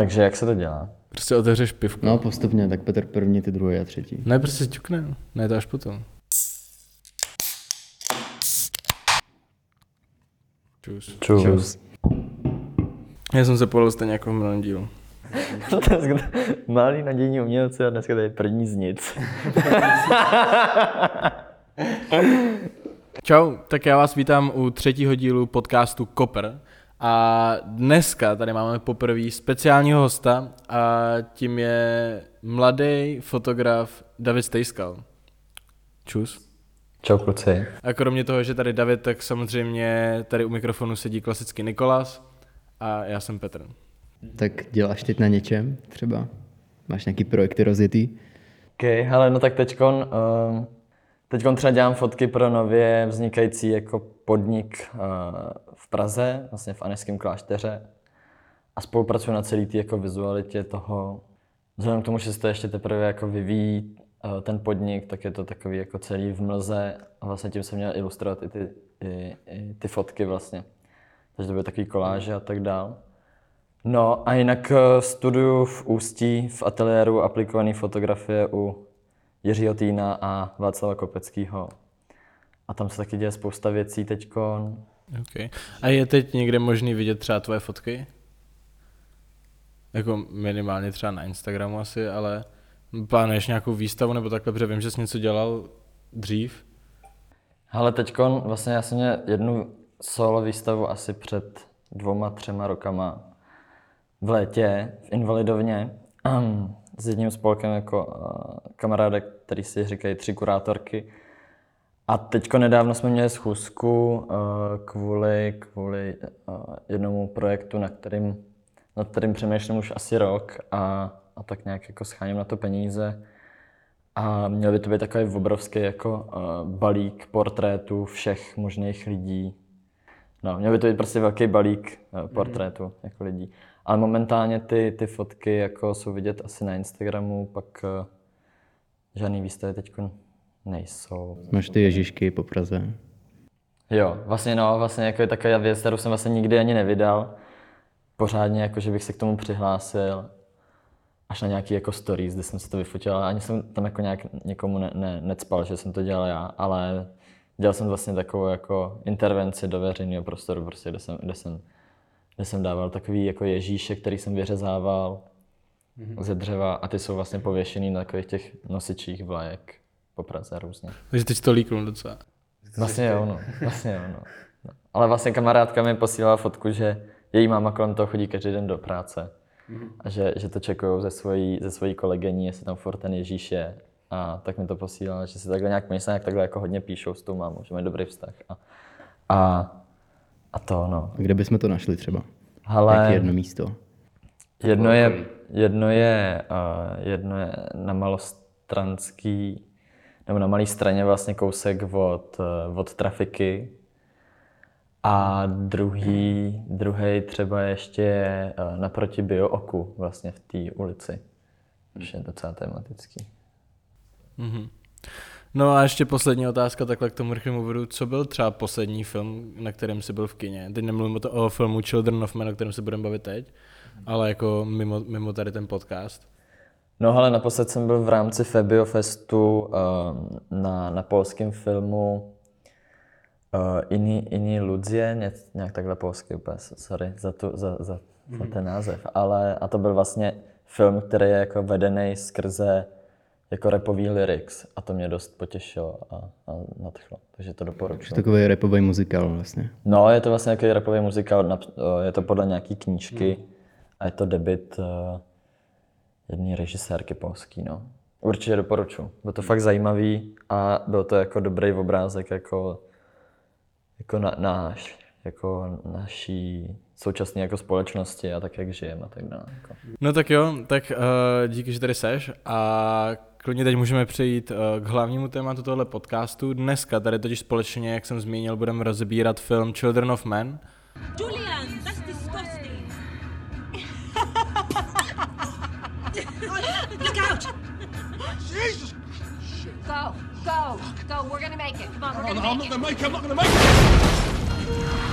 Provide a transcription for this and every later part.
takže jak se to dělá? Prostě otevřeš pivku. No postupně, tak Petr první, ty druhý a třetí. Ne, prostě ťukne. Ne, to až potom. Čus. Čus. Čus. Já jsem se polil stejně jako v minulém dílu. Dneska Malý nadějní umělci a dneska tady první z nic. Čau, tak já vás vítám u třetího dílu podcastu Koper. A dneska tady máme poprvé speciálního hosta a tím je mladý fotograf David Stejskal. Čus. Čau kluci. A kromě toho, že tady David, tak samozřejmě tady u mikrofonu sedí klasicky Nikolas a já jsem Petr. Tak děláš teď na něčem třeba? Máš nějaký projekty rozjetý? OK, hele, no tak teďkon, um, teďkon třeba dělám fotky pro nově vznikající jako podnik uh, v Praze, vlastně v Aneském klášteře a spolupracuji na celý té jako vizualitě toho, vzhledem k tomu, že se to ještě teprve jako vyvíjí uh, ten podnik, tak je to takový jako celý v mlze a vlastně tím jsem měl ilustrovat i ty, i, i ty fotky vlastně. Takže to byly takový koláže a tak dál. No a jinak eh, studuju v Ústí v ateliéru aplikované fotografie u Jiřího Týna a Václava Kopeckého. A tam se taky děje spousta věcí teďkon. Okay. A je teď někde možný vidět třeba tvoje fotky? Jako minimálně třeba na Instagramu asi, ale plánuješ nějakou výstavu nebo takhle, protože vím, že jsi něco dělal dřív? Ale teďkon, vlastně já jsem měl jednu solo výstavu asi před dvoma, třema rokama v létě v Invalidovně s jedním spolkem jako uh, kamarádek, který si říkají tři kurátorky. A teďko nedávno jsme měli schůzku uh, kvůli, kvůli uh, jednomu projektu, na kterým, nad kterým přemýšlím už asi rok a, a tak nějak jako scháním na to peníze. A měl by to být takový obrovský jako uh, balík portrétů všech možných lidí. No, měl by to být prostě velký balík uh, portrétů mm. jako lidí. Ale momentálně ty, ty fotky jako jsou vidět asi na Instagramu, pak uh, žádný výstavy teď nejsou. Máš ty Ježíšky po Praze. Jo, vlastně no, vlastně jako je taková věc, kterou jsem vlastně nikdy ani nevydal. Pořádně, jako že bych se k tomu přihlásil. Až na nějaký jako stories, kde jsem si to vyfotil, ale ani jsem tam jako nějak někomu ne, ne, necpal, že jsem to dělal já, ale dělal jsem vlastně takovou jako intervenci do veřejného prostoru, prostě, kde jsem, kde jsem kde jsem dával takový jako ježíše, který jsem vyřezával mm-hmm. ze dřeva a ty jsou vlastně pověšený na takových těch nosičích vlajek po Praze různě. Takže teď to líknul docela. Vlastně jo, no. Vlastně jo, no. no. Ale vlastně kamarádka mi posílala fotku, že její máma kolem toho chodí každý den do práce. Mm-hmm. A že, že to čekují ze svojí, ze svojí kolegyní, jestli tam furt ten Ježíš je. A tak mi to posílala, že si takhle nějak myslí, jak takhle jako hodně píšou s tou mámou, že mají dobrý vztah. A, a a to, no. A kde bychom to našli třeba? Ale Jaký jedno místo? Jedno je, jedno je, uh, jedno je na malostranský, nebo na malé straně vlastně kousek od, uh, od trafiky. A druhý, druhý třeba ještě je uh, naproti Biooku, vlastně v té ulici. Což je docela tematický. Mm-hmm. No a ještě poslední otázka takhle k tomu rychlému vodu. Co byl třeba poslední film, na kterém jsi byl v kině? Teď nemluvím o, o filmu Children of Men, o kterém se budeme bavit teď, ale jako mimo, mimo tady ten podcast. No ale naposled jsem byl v rámci Fabio Festu uh, na, na polském filmu uh, Inni, Inni Ludzie, nějak takhle polský úplně, sorry za, tu, za, za, mm-hmm. za ten název, ale a to byl vlastně film, který je jako vedený skrze jako repový lyrics a to mě dost potěšilo a, a nadchlo, takže to doporučuji. Takový repový muzikál vlastně. No, je to vlastně nějaký repový muzikál, je to podle nějaký knížky hmm. a je to debit uh, jedné režisérky polský, no. Určitě doporučuji. Bylo to fakt zajímavý a byl to jako dobrý obrázek jako, jako na, náš, jako naší současné jako společnosti a tak, jak žijeme a tak dále. Jako. No tak jo, tak uh, díky, že tady seš a klidně teď můžeme přejít uh, k hlavnímu tématu tohle podcastu. Dneska tady totiž společně, jak jsem zmínil, budeme rozebírat film Children of Men. Julian, Jesus! Shit. Go, go, Fuck. go. We're gonna make it. Come on, we're gonna I'm make not, it. I'm not gonna make it. I'm not gonna make it.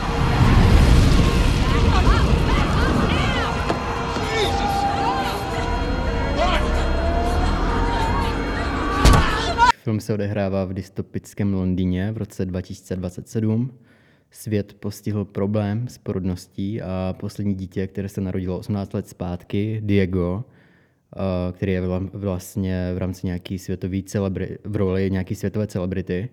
Film se odehrává v dystopickém Londýně v roce 2027. Svět postihl problém s porodností a poslední dítě, které se narodilo 18 let zpátky, Diego, který je vla- vlastně v rámci nějaký světový celebry, v roli nějaký světové celebrity,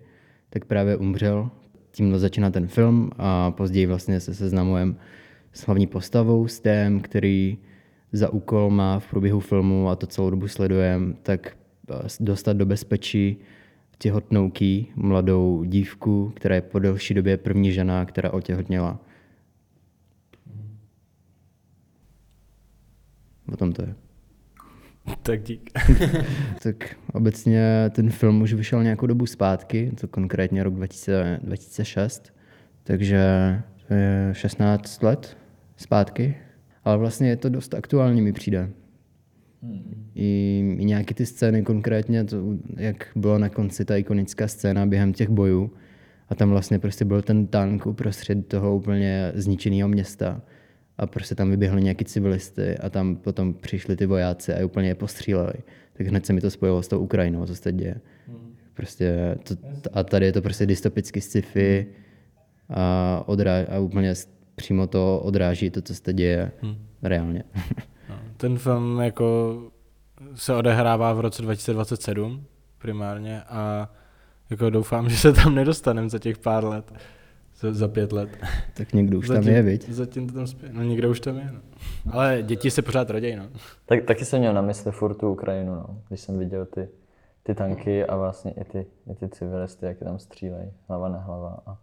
tak právě umřel. Tímhle začíná ten film a později vlastně se seznamujeme s hlavní postavou, s tém, který za úkol má v průběhu filmu a to celou dobu sledujeme, tak eh, dostat do bezpečí těhotnou Key, mladou dívku, která je po delší době první žena, která otěhotněla. O tom to je. Tak dík. Tak obecně ten film už vyšel nějakou dobu zpátky, to konkrétně rok 2000, 2006, takže to je 16 let zpátky, ale vlastně je to dost aktuální mi přijde. I, I nějaký ty scény konkrétně, to, jak bylo na konci ta ikonická scéna během těch bojů a tam vlastně prostě byl ten tank uprostřed toho úplně zničeného města a prostě tam vyběhli nějaký civilisty a tam potom přišli ty vojáci a je úplně je postříleli. Tak hned se mi to spojilo s tou Ukrajinou, co se teď děje. Prostě to, a tady je to prostě dystopický sci-fi a, odrá, a úplně přímo to odráží to, co se teď děje reálně. No, ten film jako se odehrává v roce 2027 primárně a jako doufám, že se tam nedostaneme za těch pár let, za, za pět let. tak někdo už tam zatím, je, viď? Zatím to tam spě... No někdo už tam je, no. Ale děti se pořád rodějí, no. Tak, taky jsem měl na mysli furt tu Ukrajinu, no. když jsem viděl ty, ty tanky a vlastně i ty, i ty civilisty, jak je tam střílejí, hlava na hlava. A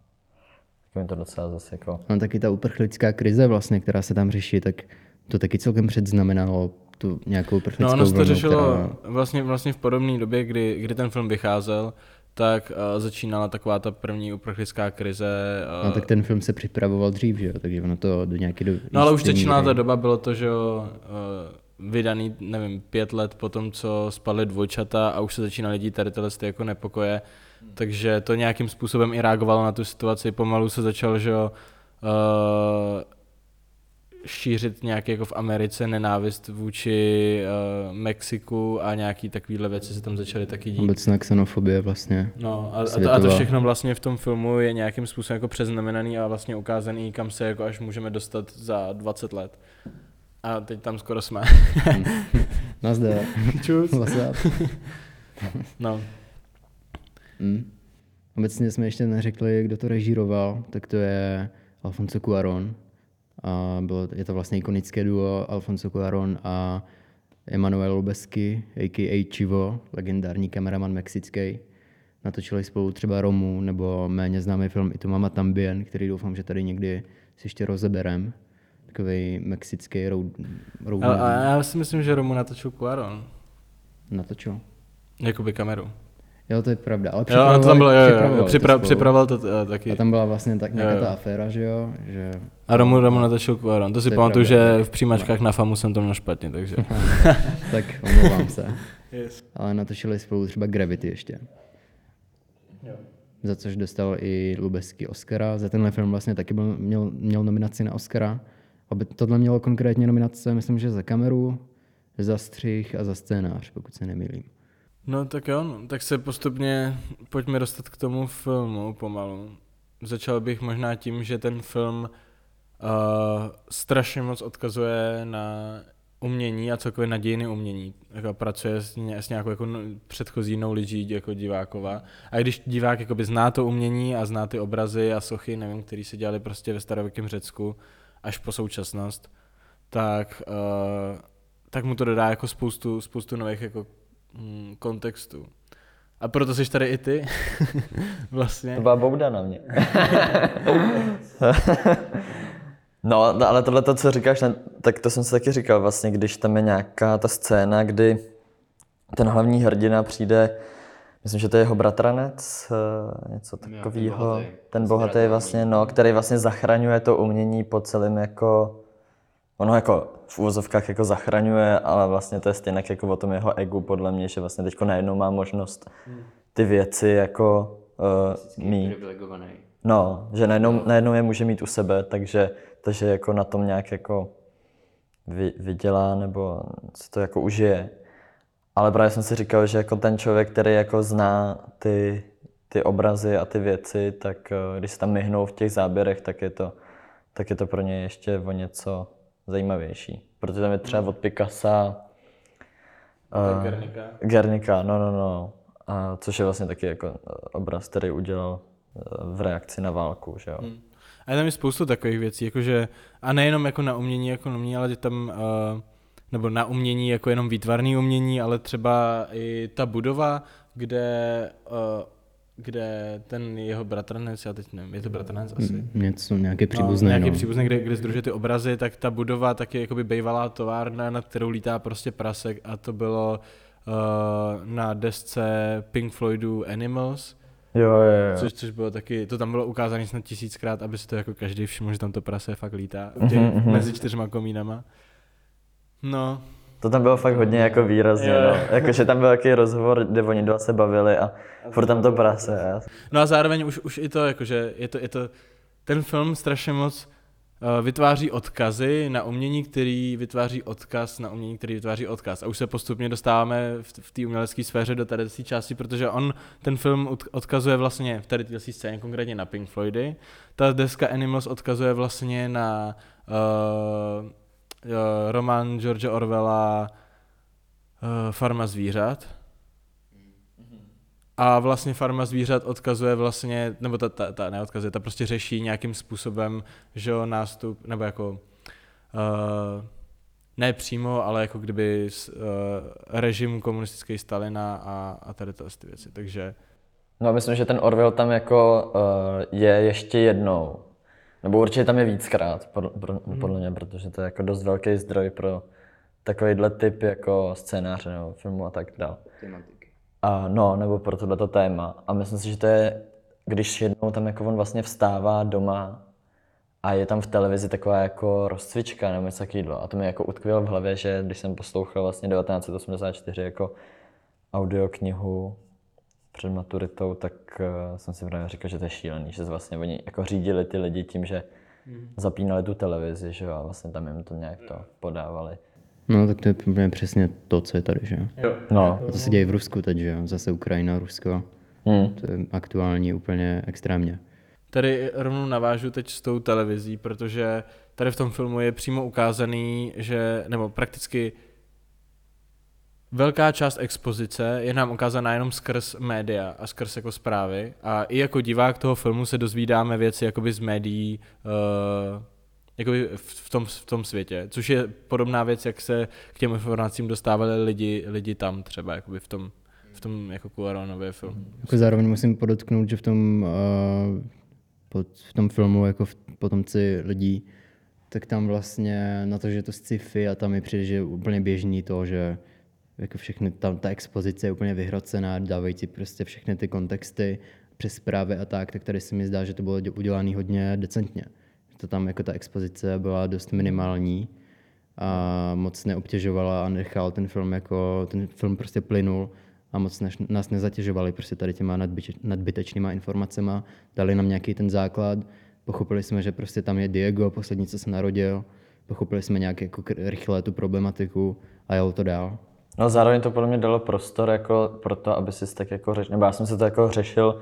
tak mi to docela zase jako... No taky ta uprchlická krize vlastně, která se tam řeší, tak to taky celkem předznamenalo tu nějakou uprchlickou No ono se to řešilo která... vlastně, vlastně v podobné době, kdy, kdy ten film vycházel, tak uh, začínala taková ta první uprchlická krize. Uh, No tak ten film se připravoval dřív, že jo, takže ono to do nějaké do No ale už začínala ta doba, bylo to, že jo, uh, vydaný, nevím, pět let po tom, co spadly dvojčata a už se začínaly dít tady tyhle ty jako nepokoje, takže to nějakým způsobem i reagovalo na tu situaci, pomalu se začal, že jo, uh, šířit nějaký jako v Americe nenávist vůči uh, Mexiku a nějaký takovýhle věci se tam začaly taky dít. Obecná xenofobie vlastně. No a, a, to, a to všechno vlastně v tom filmu je nějakým způsobem jako přeznamenaný a vlastně ukázaný, kam se jako až můžeme dostat za 20 let. A teď tam skoro jsme. Nazdar. Čus. No, Mm. Obecně jsme ještě neřekli, kdo to režíroval, tak to je Alfonso Cuarón. A bylo, je to vlastně ikonické duo Alfonso Cuarón a Emanuel Lubezky, a.k.a. Chivo, legendární kameraman mexický. Natočili spolu třeba Romu nebo méně známý film I tu mama Tambien, který doufám, že tady někdy si ještě rozeberem. Takový mexický road, road a, a já si myslím, že Romu natočil Cuaron. Natočil. Jakoby kameru. Jo, to je pravda, ale Jo, ono to tam bylo, jo, jo, jo, to připra, spolu. připravoval to uh, taky. A tam byla vlastně tak nějaká Jo, jo. ta aféra, že jo? Že... A Romu, Romu natočil Cuaron. To si To pamatuju, že v příjmačkách na FAMu jsem to měl špatně, takže. tak omlouvám se. yes. Ale natočili spolu třeba Gravity ještě. Za což dostal i Lubezky Oscara. Za tenhle film vlastně taky byl, měl, měl nominaci na Oscara. Aby tohle mělo konkrétně nominace, myslím, že za kameru, za střih a za scénář, pokud se nemýlím. No tak jo, no. tak se postupně pojďme dostat k tomu filmu pomalu. Začal bych možná tím, že ten film uh, strašně moc odkazuje na umění a celkově na dějiny umění. Jako pracuje s, ně, s nějakou jako předchozí knowledge jako divákova. A když divák jakoby zná to umění a zná ty obrazy a sochy, nevím, které se dělaly prostě ve starověkém Řecku až po současnost, tak, uh, tak mu to dodá jako spoustu, spoustu nových jako mm, kontextů. A proto jsi tady i ty, vlastně. To byla bouda na mě. no, no, ale tohle, co říkáš, ne, tak to jsem si taky říkal vlastně, když tam je nějaká ta scéna, kdy ten hlavní hrdina přijde, myslím, že to je jeho bratranec, eh, něco takového. Ten bohatý vlastně, no, který vlastně zachraňuje to umění po celém jako, ono jako v úvozovkách jako zachraňuje, ale vlastně to je stejně jako o tom jeho egu, podle mě, že vlastně teďko najednou má možnost ty věci jako uh, mít. Privilegovaný. No, že najednou, najednou je může mít u sebe, takže, takže jako na tom nějak jako vy, vydělá nebo si to jako užije. Ale právě jsem si říkal, že jako ten člověk, který jako zná ty, ty obrazy a ty věci, tak eh, když se tam myhnou v těch záběrech, tak je to, tak je to pro ně ještě o něco zajímavější. Protože tam je třeba od Picassa, eh, Guernica. Guernica, no, no, no. A což je vlastně taky jako eh, obraz, který udělal eh, v reakci na válku, že jo. Hmm. A je tam je spoustu takových věcí, jakože, a nejenom jako na umění, jako na umění, ale je tam, uh, nebo na umění jako jenom výtvarný umění, ale třeba i ta budova, kde, uh, kde ten jeho bratranec, já teď nevím, je to bratranec asi? Něco, nějaký příbuzný, no, nějaký no. příbuzný, kde, kde združuje ty obrazy, tak ta budova tak je jakoby bývalá továrna, nad kterou lítá prostě prasek a to bylo uh, na desce Pink Floydu Animals, Jo, jo, jo. Což, což bylo taky, to tam bylo ukázané snad tisíckrát, aby si to jako každý všiml, že tam to prase fakt lítá. Těch, Mhm, mhm. Mezi čtyřma komínama. No, To tam bylo fakt hodně jako výrazně, Jo. no. Jakože tam byl takový rozhovor, kde oni dva se bavili a furt tam to prase. No a zároveň už, už i to, jakože je to, je to, ten film strašně moc uh, vytváří odkazy na umění, který vytváří odkaz na umění, který vytváří odkaz. A už se postupně dostáváme v, v té umělecké sféře do tady té části, protože on ten film od- odkazuje vlastně v tady této scéně konkrétně na Pink Floydy. Ta deska Animals odkazuje vlastně na uh, uh, román George Orwella uh, Farma zvířat. A vlastně farma zvířat odkazuje vlastně, nebo ta, ta, ta neodkazuje, ta prostě řeší nějakým způsobem, že jo, nástup, nebo jako uh, ne přímo, ale jako kdyby uh, režim komunistický Stalina a, a tady to ty věci. Takže No a myslím, že ten Orwell tam jako uh, je ještě jednou. Nebo určitě tam je víckrát, podle, pro, podle mě, protože to je jako dost velký zdroj pro takovýhle typ jako scénáře nebo filmu a tak dále. A no, nebo pro tohleto téma. A myslím si, že to je, když jednou tam jako on vlastně vstává doma a je tam v televizi taková jako rozcvička nebo něco takového. A to mi jako utkvělo v hlavě, že když jsem poslouchal vlastně 1984 jako audioknihu před maturitou, tak uh, jsem si právě říkal, že to je šílený, že vlastně oni jako řídili ty lidi tím, že zapínali tu televizi, že jo, a vlastně tam jim to nějak to podávali. No tak to je úplně přesně to, co je tady, že jo. No, A to se děje v Rusku teď, že jo. Zase Ukrajina, Rusko. hmm. To je aktuální úplně extrémně. Tady rovnou navážu teď s tou televizí, protože tady v tom filmu je přímo ukázaný, že, nebo prakticky velká část expozice je nám ukázaná jenom skrz média a skrz jako zprávy a i jako divák toho filmu se dozvídáme věci jakoby z médií uh, jakoby v, tom, v tom světě, což je podobná věc, jak se k těm informacím dostávali lidi, lidi tam třeba, jakoby v tom, v tom jako Cuaronově filmu. Jako zároveň musím podotknout, že v tom, uh, pod, v tom filmu jako v potomci lidí, tak tam vlastně na to, že je to sci-fi a tam mi přijde, že je úplně běžný to, že jako všechny, tam ta expozice je úplně vyhrocená, dávají ti prostě všechny ty kontexty přes zprávy a tak, tak tady se mi zdá, že to bylo dě- udělané hodně decentně. To tam jako ta expozice byla dost minimální a moc neobtěžovala a nechal ten film jako, ten film prostě plynul a moc než, nás nezatěžovali prostě tady těma nadbyč, nadbytečnýma informacema, dali nám nějaký ten základ, pochopili jsme, že prostě tam je Diego, poslední, co se narodil, pochopili jsme nějak jako rychle tu problematiku a jelo to dál. No zároveň to podle mě dalo prostor jako pro to, aby si tak jako řešil, nebo já jsem si to jako řešil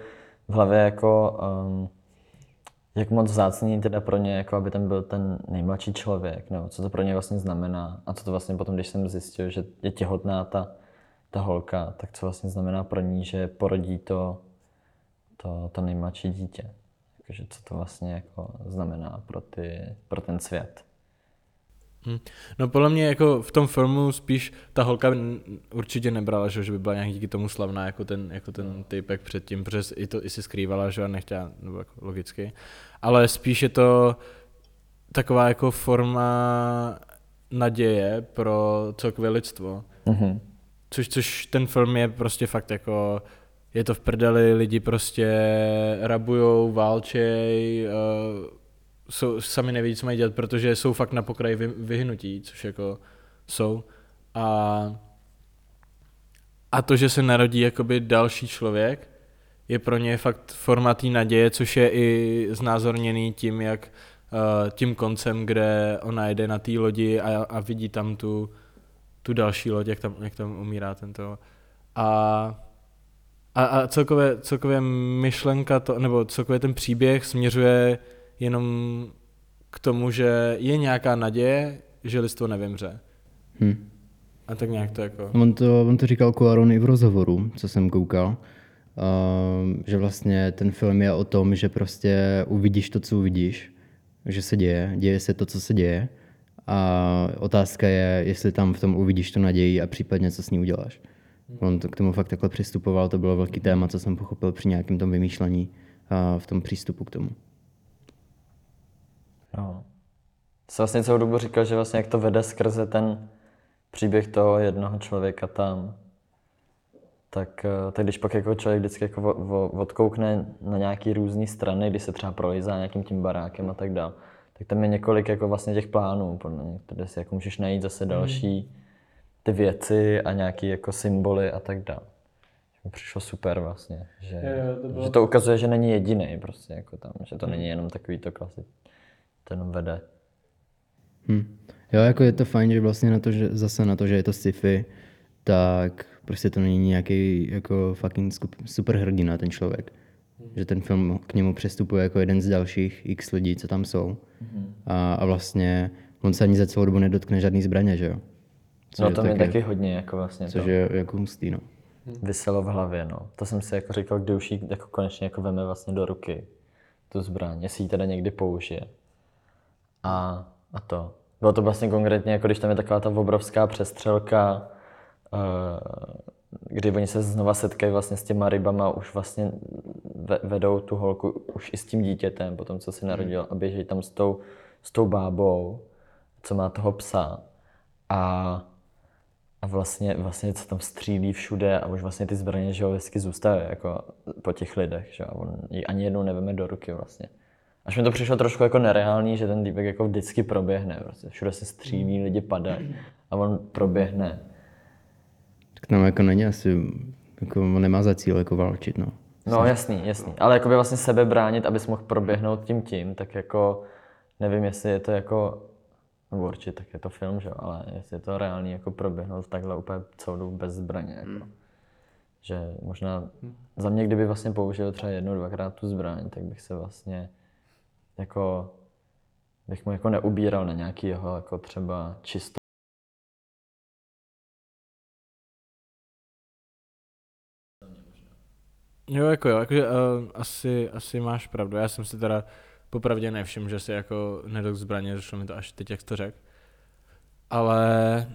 v hlavě jako, um, jak moc vzácný teda pro ně, jako aby tam byl ten nejmladší člověk, nebo co to pro ně vlastně znamená a co to vlastně potom, když jsem zjistil, že je těhotná ta, ta holka, tak co vlastně znamená pro ní, že porodí to, to, to nejmladší dítě. Jakože co to vlastně jako znamená pro, ty, pro ten svět. Hm. No podle mě jako v tom filmu spíš ta holka určitě nebrala, že, by byla nějak díky tomu slavná jako ten, jako ten typek předtím, protože i to i si skrývala, že a nechtěla, nebo jako logicky. Ale spíš je to taková jako forma naděje pro celkové lidstvo. Mhm. Což, což ten film je prostě fakt jako, je to v prdeli, lidi prostě rabujou, válčej, uh, jsou, sami neví, co mají dělat, protože jsou fakt na pokraji vy, vyhnutí, což jako jsou. A, a to, že se narodí jakoby další člověk, je pro ně fakt forma té naděje, což je i znázorněný tím, jak uh, tím koncem, kde ona jede na té lodi a, a vidí tam tu tu další loď, jak tam, jak tam umírá tento. A, a, a celkově, celkově myšlenka, to, nebo celkově ten příběh směřuje jenom k tomu, že je nějaká naděje, že lidstvo nevymře. Hm. A tak nějak to jako... On to, on to říkal Cuaron i v rozhovoru, co jsem koukal, uh, že vlastně ten film je o tom, že prostě uvidíš to, co uvidíš, že se děje, děje se to, co se děje a otázka je, jestli tam v tom uvidíš tu naději a případně co s ní uděláš. On to k tomu fakt takhle přistupoval, to bylo velký téma, co jsem pochopil při nějakém tom vymýšlení a v tom přístupu k tomu. No. Jsi vlastně celou dobu říkal, že vlastně jak to vede skrze ten příběh toho jednoho člověka tam, tak, eh, tak když pak jako člověk vždycky jako vo- vo- odkoukne na nějaký různé strany, když se třeba prolízá nějakým tím barákem a tak dál, tak tam je několik jako vlastně těch plánů, podle mě, kde si jako můžeš najít zase další ty věci a nějaký jako symboly a tak dále. Mi přišlo super vlastně, že, Jo, jo, to bylo- že to ukazuje, že není jediný prostě jako tam, že to není jenom takový to klasik, ten vede. Hm. Jo, jako je to fajn, že vlastně na to, že zase na to, že je to sci-fi, tak prostě to není nějaký jako fucking superhrdina ten člověk. Že ten film k němu přestupuje jako jeden z dalších x lidí, co tam jsou. A, a vlastně on se ani za celou dobu nedotkne žádný zbraně, že jo? No je to mě taky- taky hodně jako vlastně Což to je jako hustý, no. vyselo v hlavě, no. To jsem si jako říkal, kdy už ji jako konečně jako veme vlastně do ruky, tu zbraň, jestli ji teda někdy použije. A, a to. Bylo to vlastně konkrétně, jako když tam je taková ta obrovská přestřelka, eh, kdy oni se znova setkají vlastně s těma rybama, už vlastně ve, vedou tu holku už i s tím dítětem, potom co se narodil a běží tam s tou, s tou bábou, co má toho psa. A a vlastně, vlastně se tam střílí všude a už vlastně ty zbraně, že jo, vždycky zůstávají jako po těch lidech, že jo, a on ji ani jednou neveme do ruky vlastně. Až mi to přišlo trošku jako nereálný, že ten týpek jako vždycky proběhne, prostě všude se střílí, lidi padají a on proběhne. Tak tam jako není asi, jako on nemá za cíl jako válčit, no. No jasný, jasný, ale jako by vlastně sebe bránit, abys mohl proběhnout tím tím, tak jako nevím, jestli je to jako, nebo určitě tak je to film, že jo, ale jestli je to reálný jako proběhnout takhle úplně celou bez zbraně, jako. Že možná za mě, kdyby vlastně použil třeba jednou, dvakrát tu zbraň, tak bych se vlastně jako bych mu jako neubíral na nějaký jeho jako třeba čisto Jo, jako jo, jakože uh, asi, asi máš pravdu. Já jsem si teda popravdě nevšiml, že si jako nedok zbraně, došlo mi to až teď, jak to řekl. Ale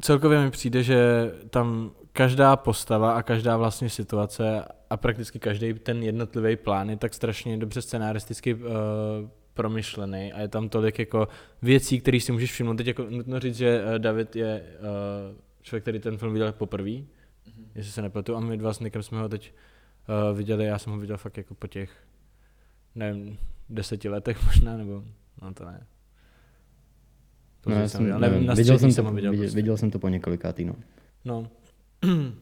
celkově mi přijde, že tam každá postava a každá vlastně situace a prakticky každý ten jednotlivý plán je tak strašně dobře scenaristicky uh, promyšlený a je tam tolik jako věcí, které si můžeš všimnout. Teď jako nutno říct, že eh, David je uh, člověk, který ten film viděl poprvé, mm-hmm. jestli se nepletu, a my dva s Nikem jsme ho teď uh, viděli, já jsem ho viděl fakt jako po těch, nevím, deseti letech možná, nebo, no to ne. no já jsem jsem, viděl, nevím, viděl, jsem to, ho viděl, viděl, prostě. viděl jsem to po několikátý, no. No.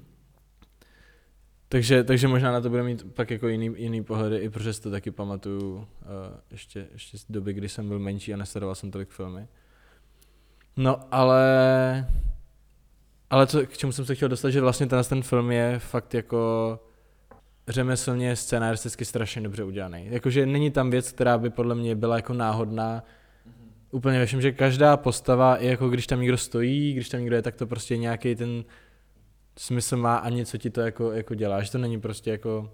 takže, takže možná na to bude mít pak jako jiný, jiný pohledy, i protože si to taky pamatuju uh, ještě, ještě z doby, kdy jsem byl menší a nesledoval jsem tolik filmy. No, ale... Ale co, k čemu jsem se chtěl dostat, že vlastně ten, ten film je fakt jako řemeslně scénaristicky strašně dobře udělaný. Jakože není tam věc, která by podle mě byla jako náhodná. Úplně ve všem, že každá postava, i jako když tam někdo stojí, když tam někdo je, tak to prostě nějaký ten smysl má a něco ti to jako, jako dělá. Že to není prostě jako...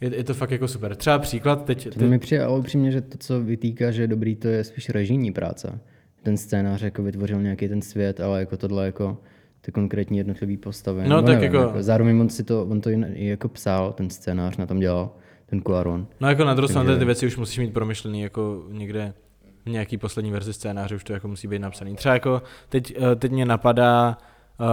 Je, je to fakt jako super. Třeba příklad teď... To mi přijde ale upřímně, že to, co vytýká, že je dobrý, to je spíš režijní práce. Ten scénář jako vytvořil nějaký ten svět, ale jako tohle jako ty konkrétní jednotlivé postavy. No, nebo tak nevím, jako- Zároveň on si to, on to i, jako psal, ten scénář na tom dělal, ten Cuaron. No jako na druhou stranu ty věci už musíš mít promyšlený jako někde v nějaký poslední verzi scénáře už to jako musí být napsaný. Třeba jako teď, eh, teď mě napadá uh,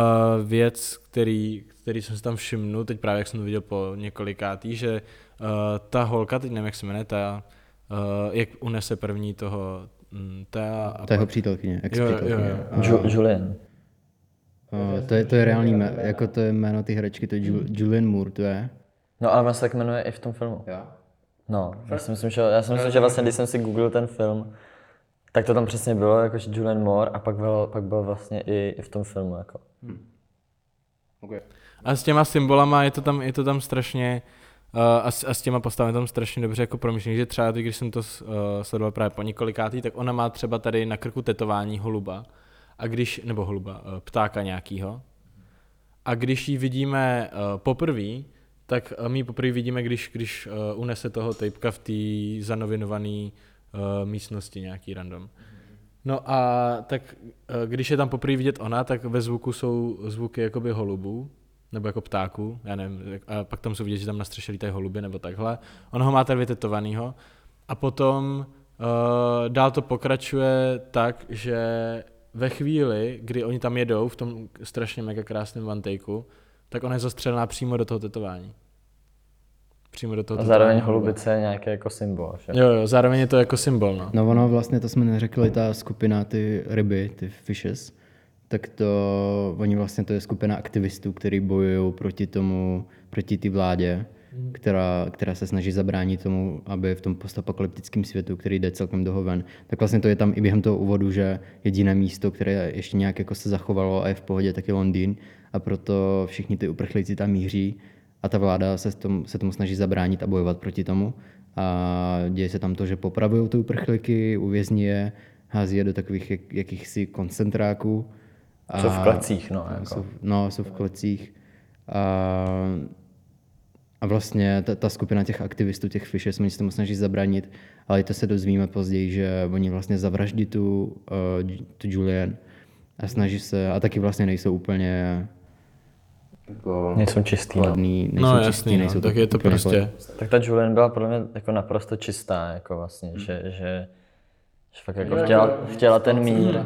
věc, který, který jsem si tam všimnul, teď právě jak jsem to viděl po několikátý, že uh, ta holka, teď nevím jak se jmenuje, ta, uh, jak unese první toho, mm, ta, a To je jeho přítelkyně, ex Jo, jo, jo. Ju- Julian. To je, to je reálný, jméno, jako to je jméno ty herečky, to je Ju- Julian Moore, to je. No ale on se tak jmenuje i v tom filmu. Jo. No, já si myslím, že, já si myslím, že vlastně, když jsem si googlil ten film, Tak to tam přesně bylo, jakože Julian Moore a pak byl, pak byl vlastně i, i v tom filmu. Jako. Okay. A s těma symbolama je to tam, je to tam strašně, uh, a, s, a s těma postavami tam strašně dobře jako promyšlený, že třeba když jsem to uh, sledoval právě po několikátý, tak ona má třeba tady na krku tetování holuba, a když, nebo holuba, uh, ptáka nějakýho, a když ji vidíme uh, poprvé, tak uh, my ji poprvé vidíme, když, když uh, unese toho tejpka v té zanovinované uh, místnosti nějaký random. No a tak eh, když je tam poprvé vidět ona, tak ve zvuku jsou zvuky jakoby holubů, nebo jako ptáků, já nevím, a pak tam jsou vidět, že tam na střeše lítají holuby nebo takhle. On ho má tady vytetovanýho a potom uh, dál to pokračuje tak, že ve chvíli, kdy oni tam jedou v tom strašně mega krásném takeu, tak ona je zastřelená přímo do toho tetování. Přímo do toho A zároveň holubice je nějaký jako symbol. Že? Jo, jo, zároveň je to jako symbol, no. No ono vlastně, to jsme neřekli, ta skupina, ty ryby, ty fishes, tak to, oni vlastně to je skupina aktivistů, kteří bojují proti tomu, proti té vládě, která, která se snaží zabránit tomu, aby v tom postapokalyptickém světu, který jde celkem dohoven, tak vlastně to je tam i během toho úvodu, že jediné místo, které ještě nějak jako se zachovalo a je v pohodě, tak je Londýn a proto všichni ty uprchlíci tam míří a ta vláda se, tom, se tomu snaží zabránit a bojovat proti tomu. A děje se tam to, že popravují ty uprchlíky, uvězní je, hází je do takových jak, jakýchsi koncentráků. A, Jsou v klecích, no. Jako. jsou, no, jsou v klecích. A, a vlastně ta, ta skupina těch aktivistů, těch fishes, oni se tomu snaží zabránit, ale i to se dozvíme později, že oni vlastně zavraždí tu, uh, tu Julian a snaží se, a taky vlastně nejsou úplně jako Nejsou čistý, no. kladný, nejsou No čistý, jasný, no, nejsou tak je to prostě, Tak ta Julian byla podle mě jako naprosto čistá, jako vlastně, že, že, že fakt jako chtěla, chtěla ten mír.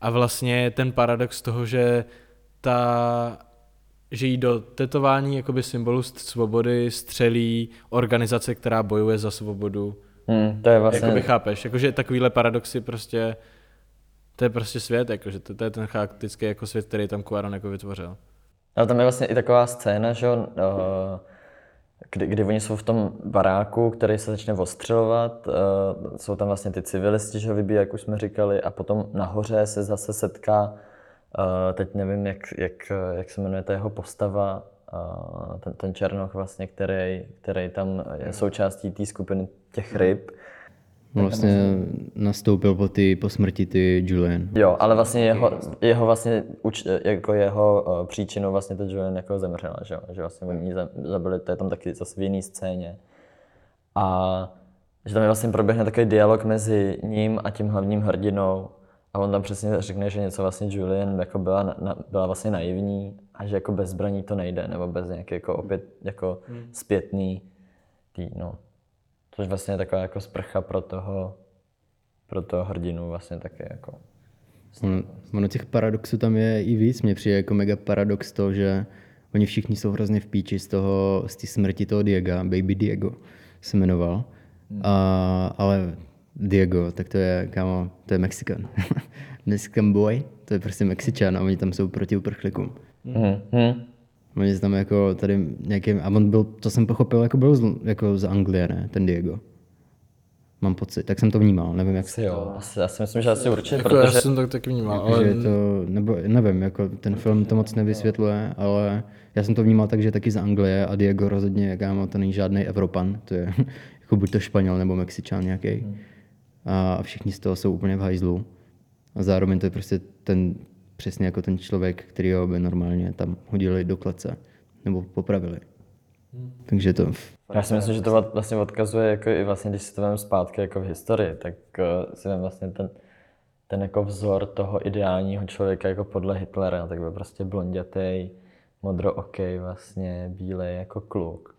A vlastně ten paradox toho, že ta že jí do tetování jakoby symbolu svobody střelí organizace, která bojuje za svobodu. Hmm, to je vlastně, Jakoby chápeš, jakože takovýhle paradoxy prostě, to je prostě svět, jakože to, to je ten charakteristický jako svět, který tam Cuaron jako vytvořil. Ale tam je vlastně i taková scéna, že jo, eh, kdy, kdy oni jsou v tom baráku, který se začne ostřelovat, eh, jsou tam vlastně ty civilisti, že vybíjí, jak už jsme říkali, a potom nahoře se zase setká, eh, teď nevím, jak, jak, jak se jmenuje ta jeho postava, eh, ten, ten Černoch vlastně, který, který tam je součástí té skupiny těch ryb. Vlastně nastoupil po, ty, po smrti ty Julian. Jo, ale vlastně jeho, jeho vlastně, jako jeho uh, příčinou vlastně ta Julian jako zemřela, že jo, že vlastně oni zabili, to je tam taky zase v jiný scéně. A že tam je vlastně proběhne takový dialog mezi ním a tím hlavním hrdinou a on tam přesně řekne, že něco vlastně Julian jako byla, na, na, byla vlastně naivní a že jako bez zbraní to nejde, nebo bez nějaké jako opět jako zpětný tý, no. Což vlastně je taková jako sprcha pro toho, pro toho hrdinu vlastně taky jako. Ono, ono těch paradoxů tam je i víc. Mně přijde jako mega paradox to, že oni všichni jsou hrozně v píči z toho, z té smrti toho Diega, Baby Diego se jmenoval. A, ale Diego, tak to je, kámo, to je Mexican. Mexican boy, to je prostě Mexičan a oni tam jsou proti uprchlíkům. Hmm. Hmm. Oni se tam jako tady nějakým, a on byl, to jsem pochopil, jako byl z, jako z Anglie, ne, ten Diego. Mám pocit, tak jsem to vnímal, nevím jak Asi jo, asi, já si myslím, že asi určitě, Jako protože já jsem to taky vnímal, že ale je to, nebo nevím, jako ten film to moc nevysvětluje, ale já jsem to vnímal tak, že je taky z Anglie a Diego rozhodně, kámo, to není žádný Evropan, to je jako buď to Španěl nebo Mexičan nějaký. A všichni z toho jsou úplně v hajzlu. A zároveň to je prostě ten, přesně jako ten člověk, který ho by normálně tam hodili do klece nebo popravili. Takže to, já si myslím, že to vlastně odkazuje, jako i vlastně, když si to vezmeme zpátky jako v historii, tak uh, si vezmeme vlastně ten, ten jako vzor toho ideálního člověka jako podle Hitlera, tak byl prostě blondětej, modrookej vlastně, bílej jako kluk.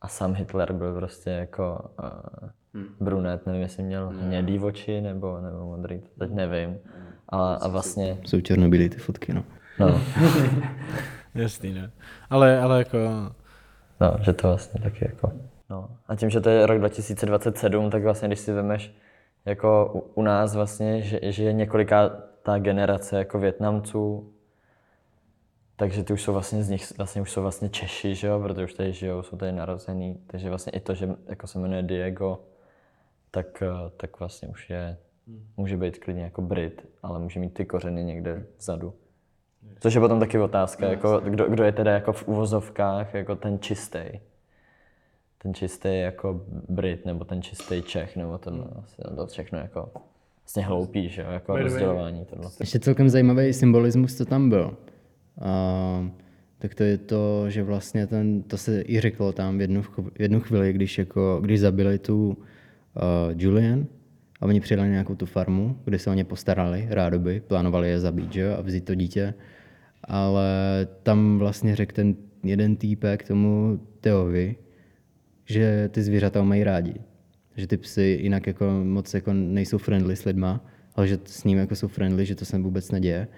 A sám Hitler byl prostě jako uh, brunet, nevím, jestli měl hnědý oči nebo, nebo modrý, to teď nevím. A, a vlastně, jsou černobílé ty fotky, no. no, jasný, ne. Ale, ale jako, No, že to vlastně taky jako... No. A tím, že to je rok 2027, tak vlastně, když si vemeš jako u, u nás vlastně, že, že je několika ta generace jako Větnamců, takže ty už jsou vlastně z nich, vlastně už jsou vlastně Češi, že jo, protože už tady žijou, jsou tady narozený, takže vlastně i to, že jako se jmenuje Diego, tak, eh, tak vlastně už je Může být klidně jako Brit, ale může mít ty kořeny někde vzadu. Což je potom taky otázka, jako, kdo, kdo je teda jako v uvozovkách jako ten čistý. Ten čistý jako Brit, nebo ten čistý Čech, nebo ten asi to všechno jako vlastně hloupý, že jo, jako rozdělování tohle. Ještě celkem zajímavý symbolismus, co tam byl. A, tak to je to, že vlastně ten, to se i řeklo tam v jednu, v jednu chvíli, když, jako, když zabili tu uh, Julian a oni přijeli na nějakou tu farmu, kde se o ně postarali, rádoby, plánovali je zabít, že jo, a vzít to dítě. Ale tam vlastně řekl ten jeden týpek tomu Teovi, že ty zvířata mají rádi. Že ty psy jinak jako moc jako nejsou friendly s lidma, ale že s ním jako jsou friendly, že to se vůbec neděje.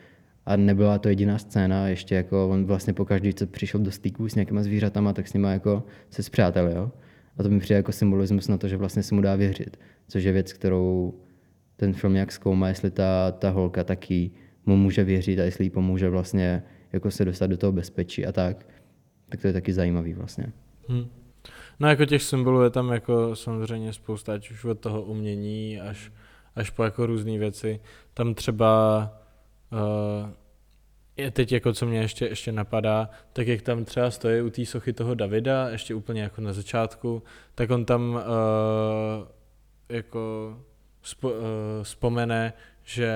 A nebyla to jediná scéna, ještě jako on vlastně po každý, co přišel do styku s nějakýma zvířatama, tak s nima jako se zpřátelil. A to mi přijde jako symbolismus na to, že vlastně se mu dá věřit. Což je věc, kterou ten film nějak zkoumá, jestli ta, ta holka taky mu může věřit a jestli jí pomůže vlastně jako se dostat do toho bezpečí a tak. Tak to je taky zajímavý vlastně. Hm. No jako těch symbolů je tam jako samozřejmě spousta, ať už od toho umění až, až po jako různé věci. Tam třeba uh, je teď jako co mě ještě, ještě napadá, tak jak tam třeba stojí u té sochy toho Davida, ještě úplně jako na začátku, tak on tam uh, jako spo, uh, vzpomene, že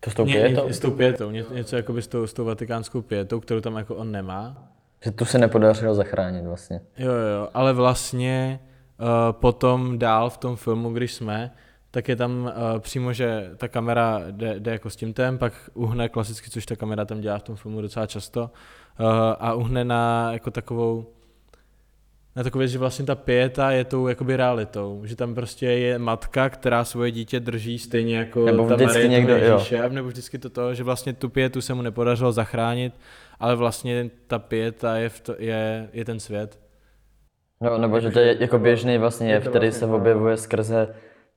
To s tou Ně- pětou? s tou pětou, ně, něco jako by s tou, s tou vatikánskou pětou, kterou tam jako on nemá. Že tu se nepodařilo zachránit vlastně. Jo, jo, jo, ale vlastně uh, potom dál v tom filmu, když jsme, tak je tam uh, přímo, že ta kamera jde, jde jako s tím pak uhne klasicky, což ta kamera tam dělá v tom filmu docela často, uh, a uhne na jako takovou na takovou věc, že vlastně ta pěta je tou jakoby realitou, že tam prostě je matka, která svoje dítě drží stejně jako Nebo ta vždycky Marie někdo, jo. Ježíše, nebo vždycky to to, že vlastně tu pětu se mu nepodařilo zachránit, ale vlastně ta pěta je, v to, je, je ten svět. No, nebo že to je jako běžný vlastně jev, který se objevuje skrze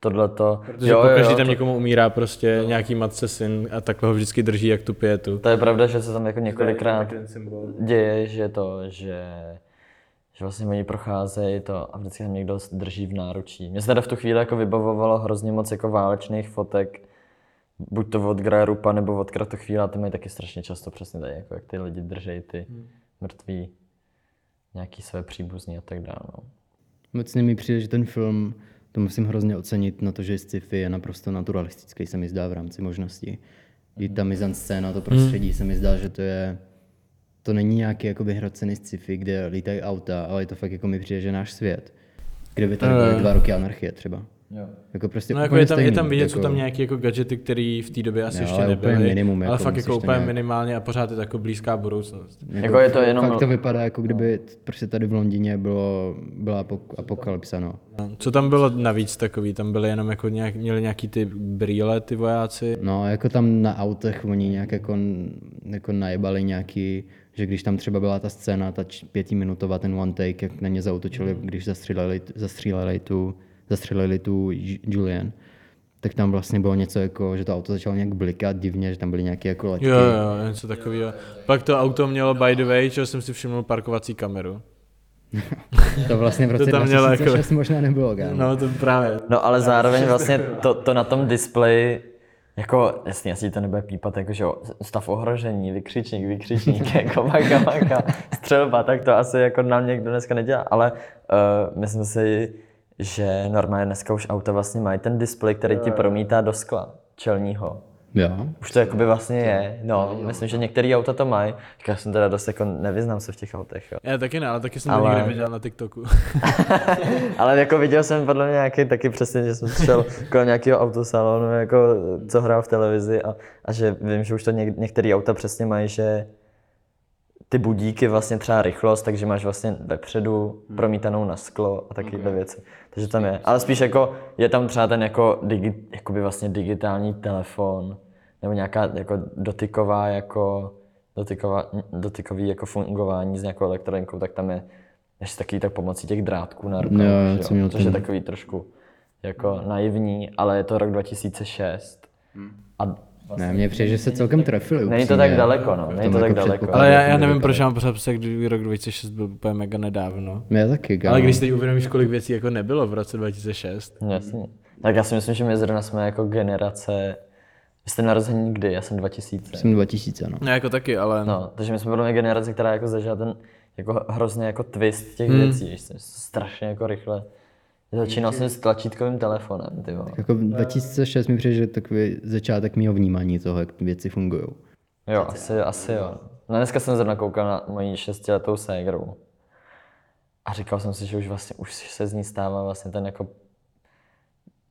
tohleto. Protože jo, pokaždý tam někomu umírá prostě no. nějaký matce syn a takhle ho vždycky drží jak tu pětu. To je pravda, že se tam jako několikrát děje, že to, že, že vlastně oni procházejí to a vždycky tam někdo drží v náručí. Mně se teda v tu chvíli jako vybavovalo hrozně moc jako válečných fotek, buď to od Graja Rupa nebo od Kratochvíla, ty mají taky strašně často přesně tady, jako jak ty lidi držejí ty mrtví, nějaký své příbuzní a tak dále. No. Obecně mi přijde, že ten film, to musím hrozně ocenit na to, že sci-fi je naprosto naturalistický, se mi zdá v rámci možností. I ta mizanscéna, to prostředí se mi zdá, že to je, to není nějaký jakoby hrocený sci-fi, kde lítají auta, ale je to fakt jako mi přijde, že náš svět. Kde by tady byly dva roky anarchie třeba. Jo. Jako prostě No jako je tam, je stejný, tam vidět, jako, jsou tam nějaké jako gadgety, které v té době asi Jo, ještě ale nebyly, minimum, ale jako fakt jako to úplně nějak- minimálně a pořád je to jako blízká budoucnost. Jako je to jenom- Fakt to vypadá, jako kdyby t- prostě tady v Londýně bylo, byla apok- apokalypsa, no. No. Co tam bylo navíc takový? Tam byly jenom jako nějak, měli nějaký ty brýle, ty vojáci. No, jako tam na autech oni nějak jako, jako najebali nějaký, že když tam třeba byla ta scéna, ta pětiminutová, ten one take, jak na ně zautočili, když zastříleli, zastříleli tu, zastříleli tu Ju- Julian, tak tam vlastně bylo něco jako, že to auto začalo nějak blikat divně, že tam byly nějaké jako letky. Jo, jo, něco takového. Pak to auto mělo, by the way, čeho jsem si všiml, parkovací kameru. To vlastně v roce tam mělo jako- 2006 možná nebylo, kámo. No to právě. No ale zároveň vlastně to, to na tom displeji, jako jasně, asi to nebude pípat, jako že jo, stav ohrožení, vykřičník, vykřičník, jako maka, maka, střelba, tak to asi jako nám někdo dneska nedělá, ale uh, myslím si, že normálně dneska už auta vlastně mají ten displej, který ti promítá do skla čelního. Jo. Už to jakoby vlastně je, no, myslím, že některé auta to mají, já jsem teda dost jako nevyznám se v těch autech, jo. Já taky ne, ale taky jsem to Ale- někde viděl na TikToku. Ale jako viděl jsem podle mě nějaký taky přesně, že jsem šel kolem nějakého autosalonu, jako co hrál v televizi a, a že vím, že už to něk, některé auta přesně mají, že ty budíky vlastně třeba rychlost, takže máš vlastně vepředu promítanou na sklo a takovéhle věci. Takže tam je. Ale spíš jako je tam třeba ten jako digi, jakoby vlastně digitální telefon nebo nějaká jako dotyková jako dotyková, dotykový jako fungování s nějakou elektronikou, tak tam je ještě takový tak pomocí těch drátků na rukou, Jo, jo? což je takový trošku jako naivní, ale je to rok 2006. A Ne, mně přijde, že se celkem trefili. Není to tak daleko, no, není to tak jako daleko. předpokladu, Ale já, já nevím, proč mám pořád psek, kdy rok 2006 byl úplně mega nedávno. Já taky, kámo. Ale když si teď uvědomíš, kolik věcí jako nebylo v roce 2006. Jasně. Tak já si myslím, že my zrovna jsme jako generace, vy jste narození kdy? Já jsem 2000. Jsem 2000, no. No jako taky, ale No, takže my jsme podle mě generace, která jako zažila ten jako hrozně jako twist těch hmm. věcí, co, strašně jako rychle. Začínal jsem s tlačítkovým telefonem, ty vole. Jako 2006 mi přijde, že takový začátek mého vnímání toho, jak věci fungují. Jo, asi, asi jo. No dneska jsem zrovna koukal na moji šestiletou ségru. A říkal jsem si, že už vlastně, už se z ní stává vlastně ten jako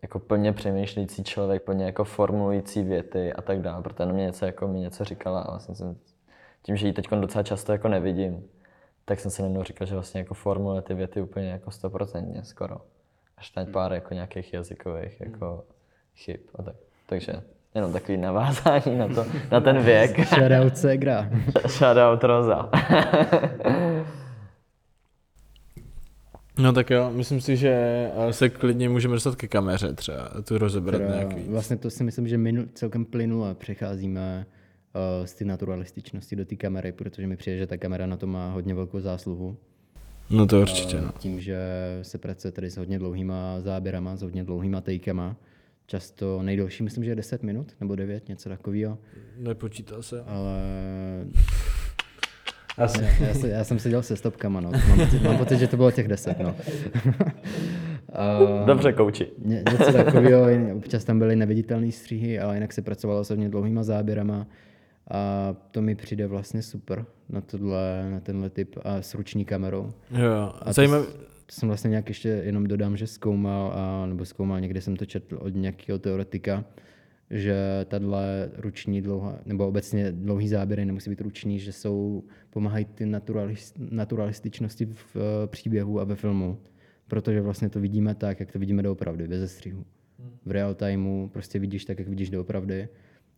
jako plně přemýšlející člověk, plně jako formulující věty a tak dále, protože ona mě něco, jako, mi něco říkala a vlastně jsem, tím, že ji teď docela často jako nevidím, tak jsem si najednou říkal, že vlastně jako formuluje ty věty úplně jako stoprocentně skoro. Až teď pár jako nějakých jazykových jako chyb a tak. Takže jenom takový navázání na, to, na ten věk. Shoutout Segra. Shoutout Roza. No tak jo, myslím si, že eh, se klidně můžeme dostat ke kameře třeba, a tu rozebrat Teda nějak víc. Vlastně to si myslím, že minul, celkem plynule přecházíme uh, z té naturalističnosti do té kamery, protože mi přijde, že ta kamera na to má hodně velkou zásluhu. No to určitě, Eh, no. Tím, že se pracuje tady s hodně dlouhýma záběrama, s hodně dlouhýma takema. Často nejdelší, myslím, že je 10 minut nebo 9, něco takového. Nepočítal se. Ale Asi. já, já, se, já jsem seděl se stopkama, no. Mám pocit, mám pocit že to bylo těch 10, no. A Dobře, kouči. ně, něco takového, občas tam byly neviditelné stříhy, ale jinak se pracovalo s hodně dlouhýma záběrama. A to mi přijde vlastně super na, tohle, na tenhle typ a s ruční kamerou. Jo, A zajímavý, to, to jsem vlastně nějak ještě jenom dodám, že zkoumal, a, nebo zkoumal, někde jsem to četl od nějakého teoretika, že tahle ruční dlouhá, nebo obecně dlouhý záběry nemusí být ruční, že jsou, pomáhají ty naturalist, naturalističnosti v eh, příběhu a ve filmu. Protože vlastně to vidíme tak, jak to vidíme doopravdy, bez střihu. V real timeu prostě vidíš tak, jak vidíš doopravdy.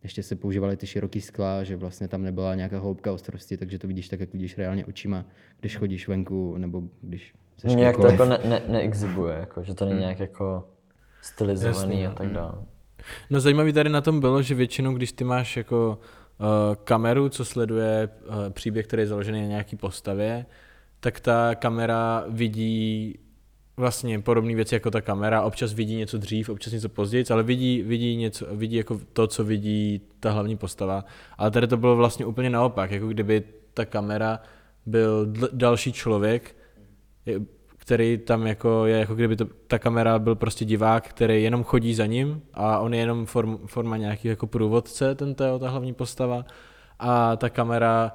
Ještě se používaly ty široký skla, že vlastně tam nebyla nějaká hloubka ostrosti, takže to vidíš tak, jak vidíš reálně očima, když chodíš venku, nebo když seš Nějak to jako ne, ne, neexibuje, jako, že to není nějak jako stylizovaný Jasně, a tak dále. No zajímavý tady na tom bylo, že většinou, když ty máš jako uh, kameru, co sleduje uh, příběh, který je založený na nějaký postavě, tak ta kamera vidí vlastně podobné věci jako ta kamera, občas vidí něco dřív, občas něco později, ale vidí, vidí, něco, vidí jako to, co vidí ta hlavní postava. Ale tady to bylo vlastně úplně naopak, jako kdyby ta kamera byl dl- další člověk, který tam jako je, jako kdyby to, ta kamera byl prostě divák, který jenom chodí za ním a on je jenom form, forma nějaký jako průvodce, ten Teo, ta hlavní postava a ta kamera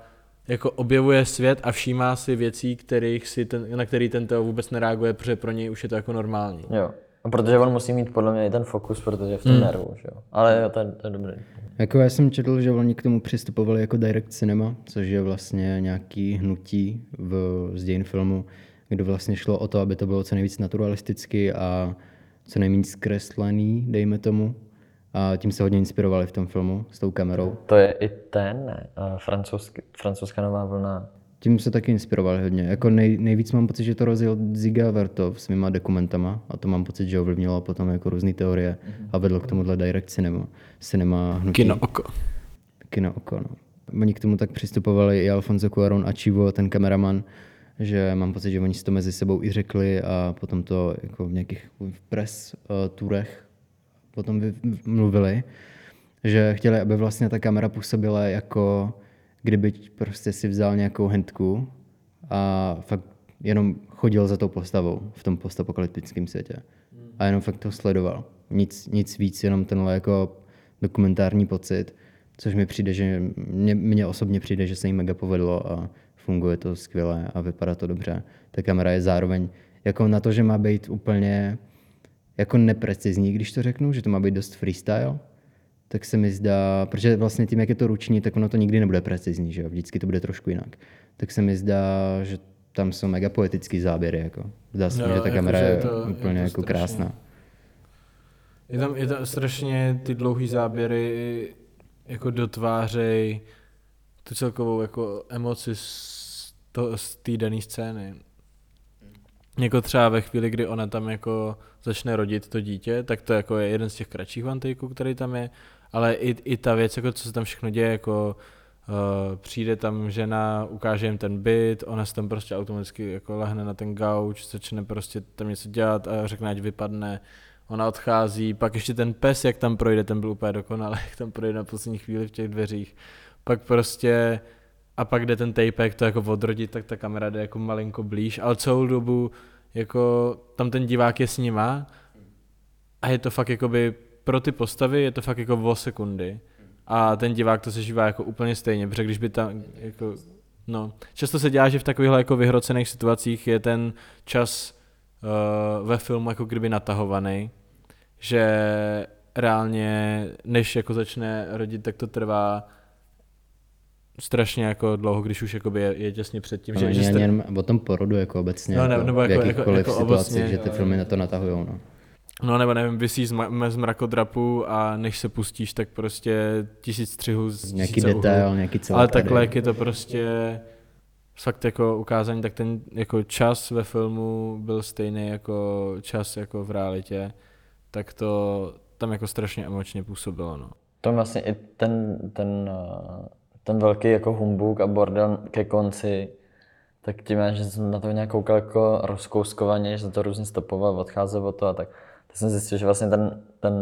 jako objevuje svět a všímá si věcí, kterých si ten, na který ten Teo vůbec nereaguje, protože pro něj už je to jako normální. Jo. A protože on musí mít podle mě i ten fokus, protože je v tom Hmm. nervu, že jo. Ale jo, to je, to je dobrý. Jako já jsem četl, že oni k tomu přistupovali jako direct cinema, což je vlastně nějaký hnutí v, z dějin filmu, kde vlastně šlo o to, aby to bylo co nejvíc naturalisticky a co nejméně zkreslený, dejme tomu. A tím se hodně inspirovali v tom filmu s tou kamerou. To je i ten, ne? Francouzsky, francouzská nová vlna. Tím se taky inspirovali hodně. Jako nej, nejvíc mám pocit, že to rozjel Ziga Vertov svýma dokumentama a to mám pocit, že ovlivnilo potom jako různé teorie a vedlo k tomuhle direct cinema. Cinema hnutí. Kino oko. kino oko. No. Oni k tomu tak přistupovali i Alfonso Cuarón a Chivo, ten kameraman, že mám pocit, že oni si to mezi sebou i řekli a potom to jako v nějakých press uh, turech potom mluvili, že chtěli, aby vlastně ta kamera působila jako kdyby prostě si vzal nějakou hentku a fakt jenom chodil za tou postavou v tom postapokalyptickém světě. A jenom fakt to sledoval. Nic, nic víc, jenom tenhle jako dokumentární pocit, což mi přijde, že mě, mně osobně přijde, že se jim mega povedlo a funguje to skvěle a vypadá to dobře. Ta kamera je zároveň jako na to, že má být úplně jako neprecizní, když to řeknu, že to má být dost freestyle, tak se mi zdá, protože vlastně tím, jak je to ruční, tak ono to nikdy nebude precizní, že jo? vždycky to bude trošku jinak. Tak se mi zdá, že tam jsou mega poetický záběry, jako. Zdá se mi, Jo, že ta jako, kamera že je je to- úplně je to jako strašně- krásná. Je tam, je tam strašně ty dlouhý záběry jako dotvářej tu celkovou jako emoci z, to, z té dané scény. Jako třeba ve chvíli, kdy ona tam jako začne rodit to dítě, tak to jako je jeden z těch kratších vantejků, který tam je, ale i, i ta věc, jako co se tam všechno děje, jako uh, přijde tam žena, ukáže jim ten byt, ona se tam prostě automaticky jako lehne na ten gauč, začne prostě tam něco dělat a řekne, ať vypadne, ona odchází, pak ještě ten pes, jak tam projde, ten byl úplně dokonalý, jak tam projde na poslední chvíli v těch dveřích. Pak prostě, a pak jde ten tape, jak to jako odrodit, tak ta kamera jde jako malinko blíž, ale celou dobu jako tam ten divák je s nima a je to fakt jakoby pro ty postavy je to fakt jako o sekundy a ten divák to sežívá jako úplně stejně, protože když by tam jako, no, často se dělá, že v takovýchhle jako vyhrocených situacích je ten čas uh, ve filmu jako kdyby natahovaný, že reálně než jako začne rodit, tak to trvá strašně jako dlouho, když už jakoby je, je těsně před tím, No, že, není že ani jste, jenom o tom porodu jako obecně, No, ne- jako nebo v jako- jako- jakýchkoliv jako situacích, obecně, že ty jo, filmy na to natahujou. No. No nebo nevím, vysí z, ma- z mrakodrapu a než se pustíš, tak prostě tisíc střihů z Nějaký tisíce uhlů. detail, nějaký celý Ale takhle, jak je to prostě fakt jako ukázání, tak ten jako čas ve filmu byl stejný jako čas jako v realitě, tak to tam jako strašně emočně působilo, no. To vlastně i ten, ten, ten velký jako humbuk a bordel ke konci, tak tím, že jsem na to nějak koukal jako rozkouskovaně, že to různě stopoval, odcházel od toho a tak, tak jsem zjistil, že vlastně ten, ten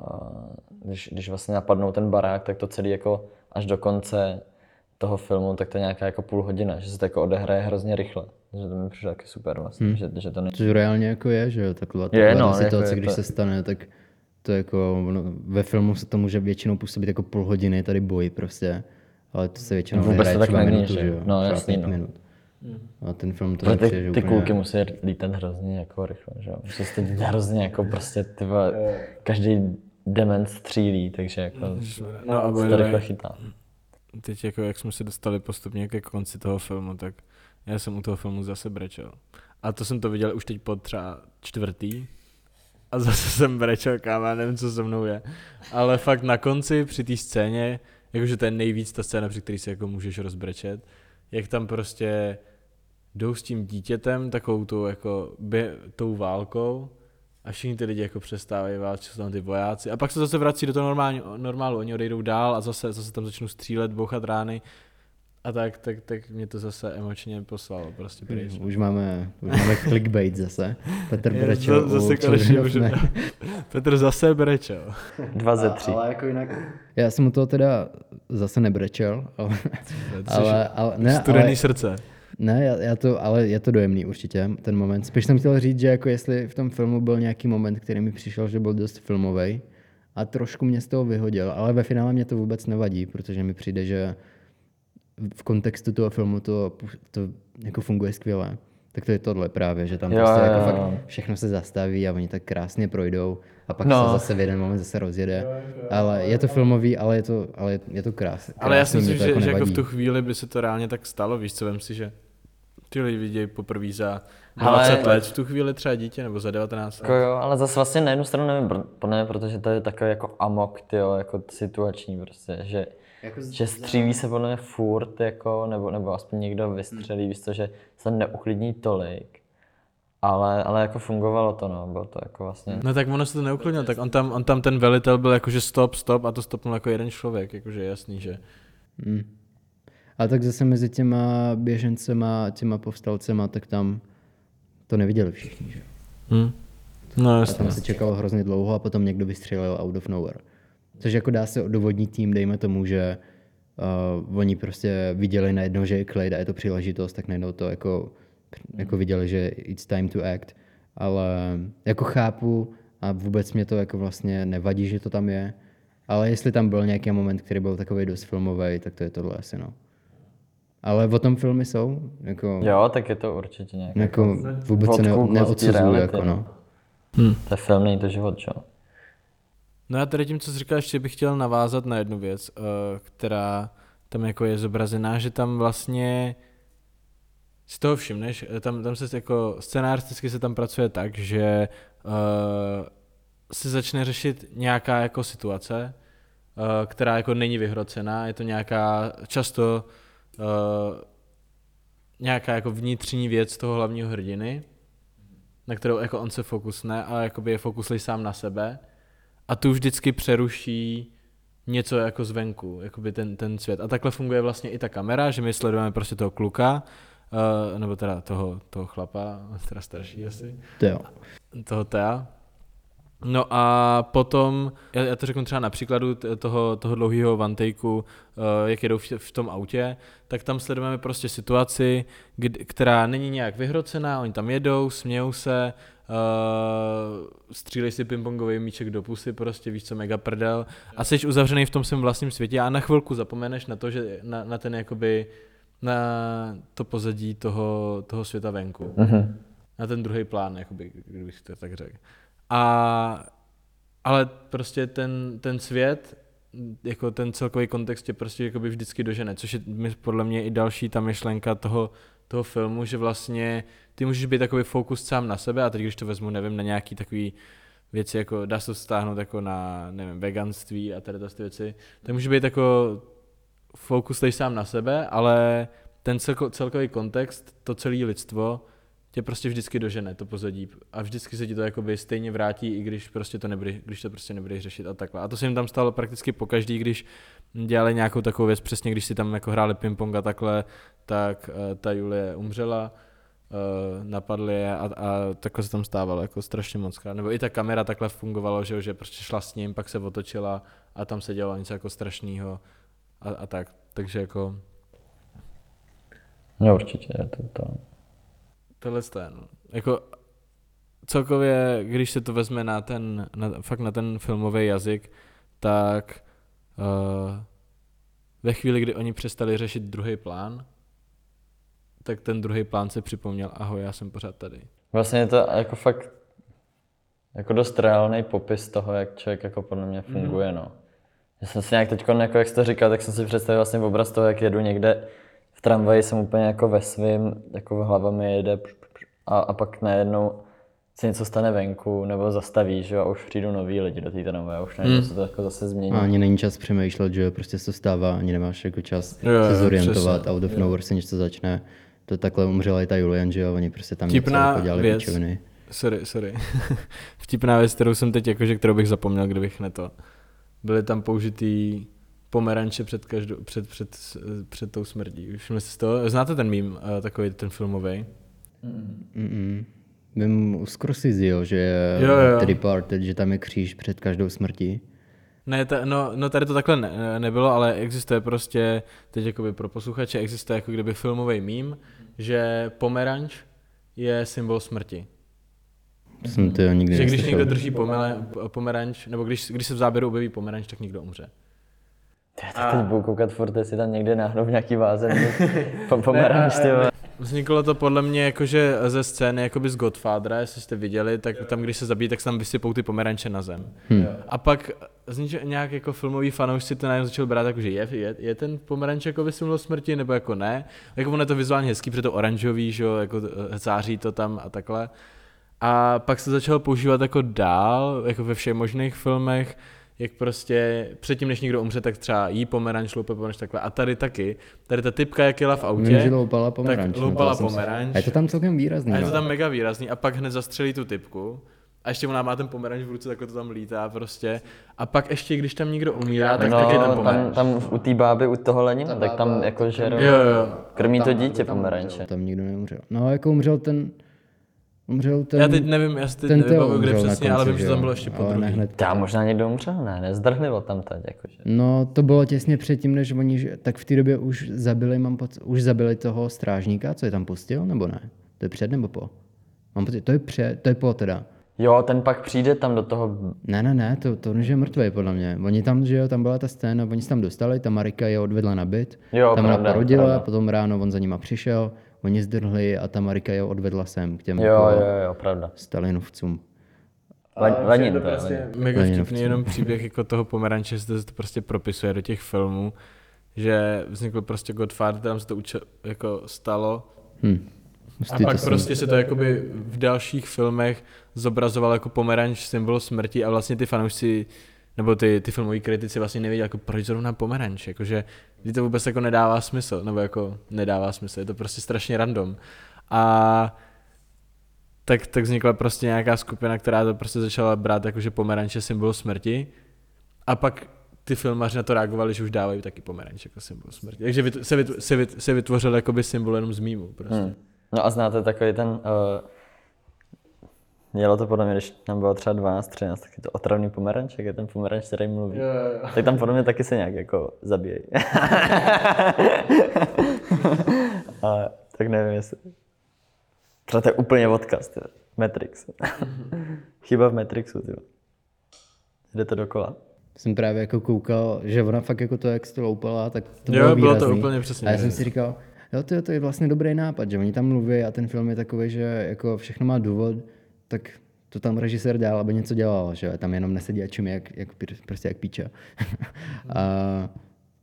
eh, když, když vlastně napadnou ten barák, tak to celý jako až do konce toho filmu, tak to je nějaká jako půl hodina, že se to jako odehraje hrozně rychle. Že to mi přišlo taky super vlastně, hmm. že, že to ne... Což reálně jako je, že jo, taková, Je, taková no, ta situace, jako je když to- se stane, tak to jako, no, ve filmu se to může většinou působit jako půl hodiny, tady boj prostě, ale to se většinou Vůbec to nehraje tak třeba není, minutu, že že jo. No, jasný, no. minut. A ten film to ty, ty úplně- kulky musí lítat hrozně jako rychle, že jo. Že se to hrozně jako prostě ty vole, každý dement střílí, takže jako No a se to rychle chytá. teď jako jak jsme se dostali postupně ke konci toho filmu, tak já jsem u toho filmu zase brečel. A to jsem to viděl už teď po třeba čtvrtý. A zase jsem brečel, kámo, já nevím, co se mnou je. Ale fakt na konci, při té scéně, jakože to je nejvíc ta scéna, při které se jako můžeš rozbrečet, jak tam prostě jdou s tím dítětem takovou tou, jako, bě, tou válkou a všichni ty lidi jako přestávají válčit, jsou tam ty vojáci. A pak se zase vrací do toho normální, normálu, oni odejdou dál a zase, zase tam začnou střílet, bouchat rány a tak, tak, tak mě to zase emočně poslalo prostě pryč. Už máme, už máme clickbait zase. Petr Brečel za- zase u konečně můžeme. Men. Petr zase brečel. Dva ze tří. Ale jako jinak... Já jsem u toho teda zase nebrečel, ale, ale, ale ne, Studený ale, srdce. ne, já, já to, ale je to dojemný určitě, ten moment. Spíš jsem chtěl říct, že jako jestli v tom filmu byl nějaký moment, který mi přišel, že byl dost filmový a trošku mě z toho vyhodil, ale ve finále mě to vůbec nevadí, protože mi přijde, že v kontextu toho filmu to, to jako funguje skvěle. Tak to je tohle právě, že tam Jo, prostě jo, jako jo. fakt všechno se zastaví a oni tak krásně projdou a pak No. se zase v jeden moment zase rozjede. Ale je to filmový, ale je to, ale je, je to krás, Ale já si myslím, mě to že, že jako v tu chvíli by se to reálně tak stalo, víš co, vem si, že ty lidi vidějí poprvé za Ale- 20 let, v tu chvíli třeba dítě, nebo za 19 Jako let. jo, ale zase vlastně na jednu stranu nevím, pro- pro ne, protože to je takový jako amok, tyjo, jako situační prostě, že, Jako z- že střílí se podle mě furt, jako, nebo, nebo aspoň někdo vystřelí, víš to, že se neuklidní tolik, ale, ale jako fungovalo to, no, bylo to jako vlastně, No tak ono se to neuklidnilo, tak on tam, on tam ten velitel byl jakože stop, stop a to stopnul jako jeden člověk, jakože je jasný, že Mm. A tak zase mezi těma běžencema a těma povstalcema, tak tam to neviděli všichni, že? hm. No A jasně. tam se čekalo hrozně dlouho a potom někdo vystřelil out of nowhere. Což jako dá se dovodnit tím, dejme tomu, že uh, oni prostě viděli najednou, že je klid a je to příležitost, tak najednou to jako, jako viděli, že it's time to act. Ale jako chápu a vůbec mě to jako vlastně nevadí, že to tam je. Ale jestli tam byl nějaký moment, který byl takový dost filmový, tak to je tohle asi no. Ale o tom filmy jsou, jako, jo, tak je to určitě nějak, jako vůbec se ne, neodsuzuju, reality, jako no. to je film, není to život, čo? No a tady tím, co jsi říkal, ještě bych chtěl navázat na jednu věc, eh, která tam jako je zobrazená, že tam vlastně z toho všimneš, eh, tam, tam se jako scénáristicky se tam pracuje tak, že uh, se začne řešit nějaká jako situace, uh, která jako není vyhrocená, je to nějaká často uh, nějaká jako vnitřní věc toho hlavního hrdiny, na kterou jako on se fokusne a jakoby je fokuslý sám na sebe a tu vždycky přeruší něco jako zvenku, jakoby ten, ten svět. A takhle funguje vlastně i ta kamera, že my sledujeme prostě toho kluka, uh, nebo teda toho, toho chlapa, teda starší asi, To jo. toho Tea. No a potom, já, já to řeknu třeba na příkladu toho, toho dlouhého takeu, uh, jak jedou v, v tom autě, tak tam sledujeme prostě situaci, kdy, která není nějak vyhrocená, oni tam jedou, smějou se, uh, střílej si pingpongový míček do pusy, prostě víš co, mega prdel a jsi uzavřený v tom svém vlastním světě a na chvilku zapomeneš na to, že na, na ten jakoby, na to pozadí toho, toho světa venku. Mhm. Na ten druhý plán, jakoby, kdybych to tak řekl. A, ale prostě ten, ten svět, jako ten celkový kontext tě prostě jakoby vždycky dožene, což je podle mě i další ta myšlenka toho, toho filmu, že vlastně ty můžeš být takový fokus sám na sebe a teď když to vezmu, nevím, na nějaký takový věci, jako dá se stáhnout jako na, nevím, veganství a tady ty věci, tak může být jako fokus sám na sebe, ale ten celko, celkový kontext, to celé lidstvo, tě prostě vždycky dožene to pozadí a vždycky se ti to jakoby stejně vrátí, i když prostě to nebude, když to prostě nebudeš řešit a takhle. A to se jim tam stalo prakticky po každý, když dělali nějakou takovou věc, přesně když si tam jako hráli ping-pong a takhle, tak uh, ta Julie umřela, uh, napadli je a, a takhle se tam stávalo jako strašně moc. Nebo i ta kamera takhle fungovalo, že, že prostě šla s ním, pak se otočila a tam se dělalo něco jako strašného a, a tak. Takže jako No určitě to to. Tohle je, no. Jako celkově, když se to vezme na ten, na, fakt na ten filmový jazyk, tak uh, ve chvíli, kdy oni přestali řešit druhý plán, tak ten druhý plán se připomněl, ahoj, já jsem pořád tady. Vlastně je to jako fakt jako dost reálný popis toho, jak člověk jako podle mě funguje, no. Já jsem si nějak teď, jako jak jsi to říkal, tak jsem si představil vlastně obraz toho, jak jedu někde v tramvaji, jsem úplně jako ve svým, jako hlava mi jede a, a pak najednou se něco stane venku, nebo zastaví, že jo, a už přijdu noví lidi do té tramvaje, a už najednou se to jako zase změní. A ani není čas přemýšlet, že jo, prostě se to stává, ani nemáš jako čas Jo, se zorientovat, přesně. out of nowhere se něco začne. To takhle umřela i ta Julian, že jo, oni prostě tam Vtipná něco jako dělali věc. pičoviny. Sorry, sorry. Vtipná věc, kterou jsem teď jakože, kterou bych zapomněl, kdybych ne to. Byly tam použitý pomeranče před, každou, před, před, před tou smrdí. Všimli jste to? Znáte ten mím, eh, takový ten filmový? Mm-mm. Vím u Scorseseho, že Jo, jo. The Departed, že tam je kříž před každou smrtí. Ne, ta, no, no tady to takhle ne, nebylo, ale existuje prostě, teď jakoby pro posluchače, existuje jako kdyby filmový mím, že pomeranč je symbol smrti. Jsem to nikdy Že když někdo drží pomele, pomeranč, nebo když, když se v záběru objeví pomeranč, tak někdo umře. Já teď budu koukat furt, jestli tam někde náhodou v nějaký váze po, pomeranč. Vzniklo to podle mě jakože ze scény jakoby z Godfathera, jestli jste viděli, tak tam, když se zabíjí, tak se tam vysypou ty pomeranče na zem. Hm. A pak z ničeho, nějak jako filmový fanoušci to najednou začal brát jako, že je, je, je ten pomeranč jako symbol smrti, nebo jako ne. Jako ono je to vizuálně hezký, protože to oranžový, že jo, jako eh, září to tam a takhle. A pak se začal používat jako dál, jako ve všech možných filmech, jak prostě předtím, než někdo umře, tak třeba jí pomeranč, loupe pomeranč, takhle. A tady taky, tady ta typka, jak jela v autě, Vím, že loupala pomeranč. tak no, loupala pomeranč. A je to tam celkem výrazný. a je to no. tam mega výrazný a pak hned zastřelí tu typku. A ještě ona má ten pomeranč v ruce, takhle to tam lítá prostě. A pak ještě, když tam někdo umírá, tak no, taky ten tam, pomeranč. tam u té báby, u toho Lenina, tak tam jako že Jo, jo. krmí to dítě pomeranče. Tam nikdo neumřel. No, jako umřel ten... Umřel ten... Já teď nevím, já si teď ten nevím, Theo kde přesně, ale vím, že tam bylo ještě po druhý. hned. Já možná někdo umřel, ne, nezdrhnilo tam teď, jakože. No, to bylo těsně předtím, než oni, že- tak v té době už zabili, mám pocit, už zabili toho strážníka, co je tam pustil, nebo ne? To je před nebo po? Mám pocit, to je před, to je po teda. Jo, ten pak přijde tam do toho, Ne, ne, ne, to, to je mrtvý podle mě. Oni tam, že jo, tam byla ta scéna, oni se tam dostali, ta Marika je odvedla na byt, Jo, tam ona pravda, porodila, pravda. potom ráno on za nima přišel, oni zdrhli a ta Marika je odvedla sem k těm jo, jako jo, jo, pravda. Stalinovcům. Len- Lenin to je, prostě mega vtipný jenom příběh jako toho pomeranče se to prostě propisuje do těch filmů, že vznikl prostě Godfather, tam se to uče, jako stalo Hm. A Hustý, pak to jsem- prostě se to jakoby v dalších filmech zobrazoval jako pomeranč symbol smrti a vlastně ty fanoušci nebo ty, ty filmoví kritici vlastně nevěděli, jako proč zrovna pomeranč, jakože to vůbec jako nedává smysl, nebo jako nedává smysl, je to prostě strašně random. A tak, tak vznikla prostě nějaká skupina, která to prostě začala brát jakože pomeranč je symbol smrti a pak ty filmaři na to reagovali, že už dávají taky pomeranč jako symbol smrti. Takže se, vyt, se, vyt, se vytvořil jakoby symbol jenom z mýmu prostě. Hmm. No a znáte takový ten, uh, Jelo to podle mě, když tam bylo třeba 12, 13, tak je to otravný pomeranček, je ten pomeranč, který mluví. Jo, jo. Tak tam podle mě taky se nějak jako zabíjejí. Ale tak nevím, jestli... Třeba to je úplně odkaz, vole. Matrix. Chyba v Matrixu, ty. vole. Jde to dokola. Jsem právě jako koukal, že ona fakt jako to, jak se to loupala, tak to Jo, bylo bylo to úplně přesně A já jsem si říkal, jo, to, je- to je vlastně dobrý nápad, že oni tam mluví a ten film je takový, že jako všechno má důvod, tak to tam režisér dělal, aby něco dělal, že tam jenom nesedí a čumí jak, jak, prostě jak píče. a,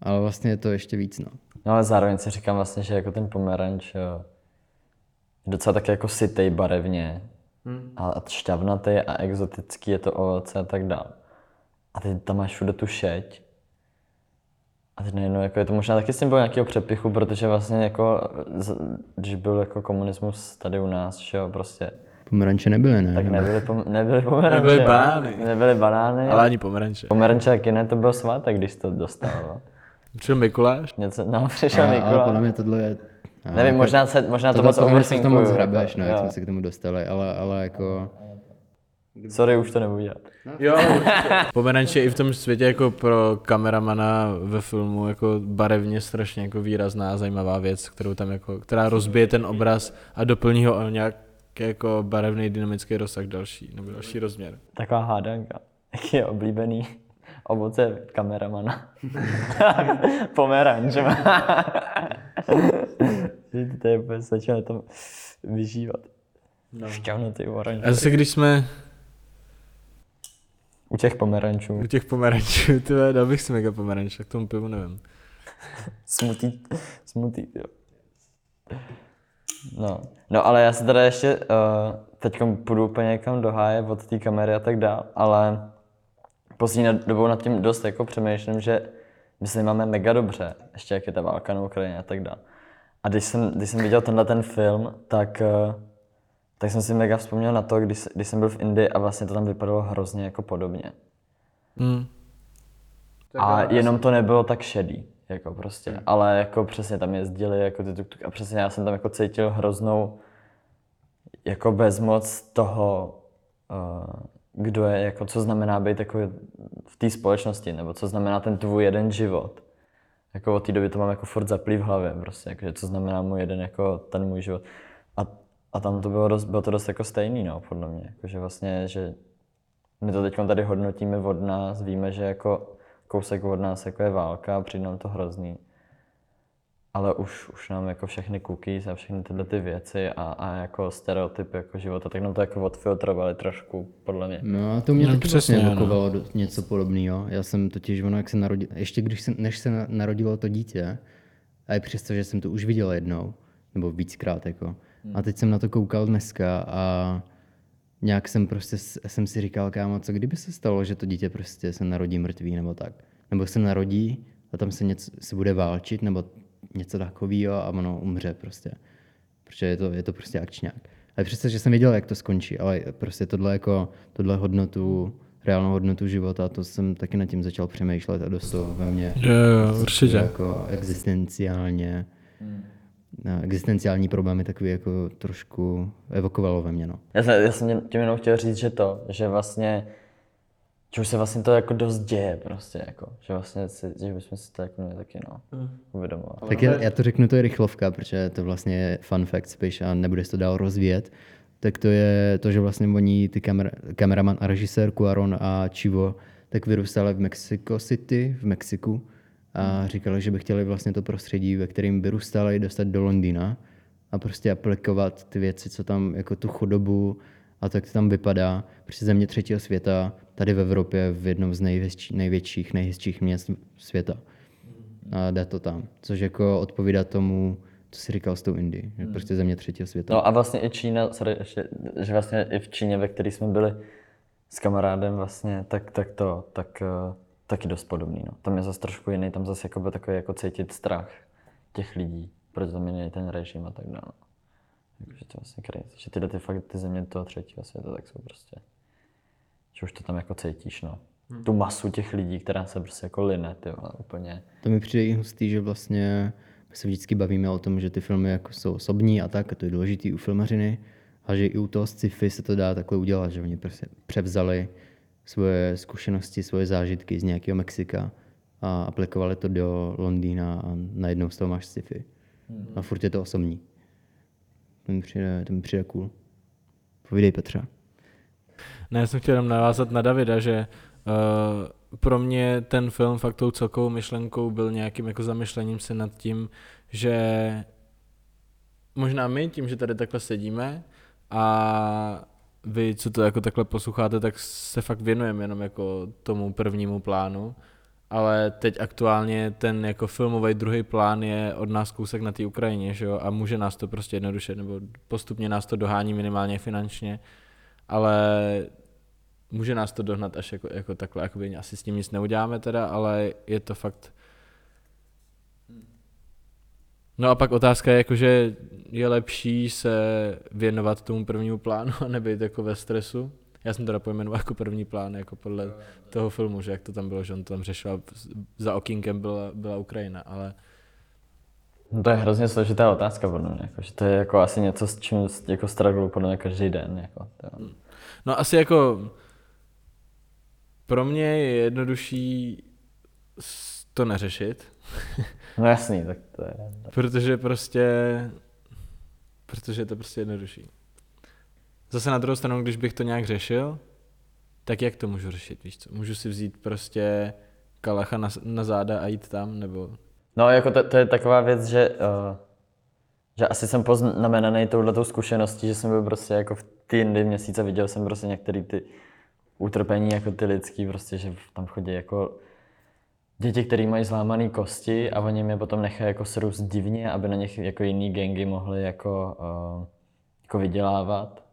ale vlastně je to ještě víc, no. No ale zároveň si říkám vlastně, že jako ten pomeranč je docela tak jako sytej barevně a a šťavnatý a exotický je to ovoce a tak dál. A ty tam máš všude tu šeť. A teď najednou jako je to možná taky symbol nějakého přepichu, protože vlastně jako, když byl jako komunismus tady u nás, že jo, prostě, Pomeranče nebyly, ne? tak nebyly, pom- nebyly pomeranče. Nebyly banány. Nebyly banány. Ale ani pomeranče. Pomeranče taky ne, to byl svátek, když to dostal. no. Přišel Mikuláš? Něco, no, přišel a, ale Mikuláš. podle mě tohle je... a, Nevím, jako- možná, se, možná to tohle moc se to moc overthinkuju, hrabeš, no, jak jsme se k tomu dostali, ale, ale jako... Sorry, už to nebudu dělat. Jo, Pomeranč je i v tom světě jako pro kameramana ve filmu jako barevně strašně jako výrazná, zajímavá věc, kterou tam jako, která rozbije ten obraz a doplní ho o nějaký jako barevný dynamický rozsah další, nebo další rozměr. Taková hádanka. Jaký je oblíbený ovoce kameramana? Pomeranč. to je úplně začíná tam vyžívat. No. Šťavnatý oranž. A zase když jsme U těch pomerančů. u těch pomerančů, ty vole, dal bych si mega pomeranč, tak tomu pivu nevím. Smutý, smutý, jo. No. No, ale já se teda ještě uh, teď půjdu úplně někam do háje od té kamery a tak dál, ale poslední dobou nad tím dost jako přemýšlím, že my se máme mega dobře, ještě jak je ta válka na Ukrajině a tak dál. A když jsem, když jsem viděl tenhle ten film, tak, uh, tak jsem si mega vzpomněl na to, když, když jsem byl v Indii a vlastně to tam vypadalo hrozně jako podobně. Hmm. A jenom to nebylo tak šedý, jako prostě. Ale jako přesně tam jezdili jako ty tuk, tuk a přesně já jsem tam jako cítil hroznou jako bezmoc toho, uh, kdo je, jako co znamená být jako v té společnosti, nebo co znamená ten tvůj jeden život. Jako od té doby to mám jako furt zaplý v hlavě, prostě, jakože co znamená můj jeden, jako ten můj život. A, a tam to bylo dost, bylo to dost jako stejný, no, podle mě. Jakože vlastně, že my to teď tady hodnotíme od nás, víme, že jako kousek od nás jako je válka a přijde nám to hrozný. Ale už, už nám jako všechny cookies a všechny tyhle ty věci a, a jako stereotypy jako života, tak nám to jako odfiltrovali trošku, podle mě. No a to mě No, taky přesně, ano. evokovalo do, něco podobného. Já jsem totiž, ono jak se narodil, ještě když se, než se na- narodilo to dítě, a i přesto, že jsem to už viděl jednou, nebo víckrát jako, a teď jsem na to koukal dneska a nějak jsem prostě, jsem si říkal, kámo, co kdyby se stalo, že to dítě prostě se narodí mrtvý nebo tak. Nebo se narodí a tam se něco, se bude válčit nebo něco takového a ono umře prostě. Protože je to, je to prostě akčňák. Ale přesto, že jsem věděl, jak to skončí, ale prostě tohle jako, tohle hodnotu, reálnou hodnotu života, to jsem taky nad tím začal přemýšlet a dost to ve mně Jo, jo, určitě. jako existenciálně, no, existenciální problémy takový jako trošku evokovalo ve mně, no. Já jsem, já jsem tím jenom chtěl říct, že to, že vlastně, že už se vlastně to jako dost děje prostě, jako, že vlastně si, že bychom si to jako měli taky, no, uvědomovat. Tak já, já to řeknu, to je rychlovka, protože to vlastně je fun fact spíš a nebude se to dál rozvíjet. Tak to je to, že vlastně oni, ty kamer, kameraman a režisér Cuaron a Chivo, tak vyrůstali v Mexico City, v Mexiku a říkali, že by chtěli vlastně to prostředí, ve kterém vyrůstali, dostat do Londýna a prostě aplikovat ty věci, co tam, jako tu chudobu a tak to tam vypadá. Prostě země třetího světa, tady v Evropě, v jednom z největší, největších, nejhezčích měst světa a jde to tam. Což jako odpovídá tomu, co jsi říkal s tou Indií, že prostě země třetího světa. No a vlastně i Čína, sorry, ještě, že vlastně i v Číně, ve které jsme byli s kamarádem vlastně, tak, tak to, tak eh, taky dost podobný, no. Tam je zase trošku jiný, tam zase jako takový jako cítit strach těch lidí, protože tam je ten režim a tak dále. Jakože to je vlastně crazy, že tyhle ty fakt ty země toho třetího světa, tak jsou prostě, že už to tam jako cítíš, no. Tu masu těch lidí, která se prostě jako line, ty vole, úplně. To mi přijde i hustý, že vlastně my se vždycky bavíme o tom, že ty filmy jako jsou osobní a tak, a to je důležitý u filmařiny, A že i u toho sci-fi se to dá takhle udělat, že oni prostě převzali svoje zkušenosti, svoje zážitky z nějakého Mexika a aplikovali to do Londýna a najednou z toho máš sci-fi. A furt je to osobní. To mi přijde, to mi přijde cool. Povídej Petra. Ne, já jsem chtěl jenom navázat na Davida, že uh, pro mě ten film fakt tou celkovou myšlenkou byl nějakým jako zamyšlením se nad tím, že možná my tím, že tady takhle sedíme a vy, co to jako takhle posloucháte, tak se fakt věnujeme jenom jako tomu prvnímu plánu, ale teď aktuálně ten jako filmový druhý plán je od nás kousek na té Ukrajině, že jo, a může nás to prostě jednoduše, nebo postupně nás to dohání minimálně finančně, ale může nás to dohnat až jako, jako takhle, jakoby asi s tím nic neuděláme teda, ale je to fakt... No a pak otázka je jako, že je lepší se věnovat tomu prvnímu plánu a nebejt jako ve stresu. Já jsem teda pojmenoval jako první plán, jako podle toho filmu, že jak to tam bylo, že on to tam řešil za okýnkem byla, byla Ukrajina, ale No to je hrozně složitá otázka, podle mě. Jako, že to je jako asi něco, s čím jako strugglu podle mě každý den. Jako, to. No asi jako pro mě je jednodušší to neřešit, No jasný, tak to je. protože prostě, protože je to prostě jednodušší. Zase na druhou stranu, když bych to nějak řešil, tak jak to můžu řešit, víš co? Můžu si vzít prostě kalacha na, na záda a jít tam, nebo... No jako to, to je taková věc, že, uh, že asi jsem poznamenaný touhletou zkušeností, že jsem byl prostě jako v ty jindy měsíce, viděl jsem prostě některé ty utrpení jako ty lidský, prostě, že tam chodí jako děti, které mají zlámané kosti a oni je potom nechají jako srůst divně, aby na nich jako jiný gangy mohly jako, uh, jako vydělávat.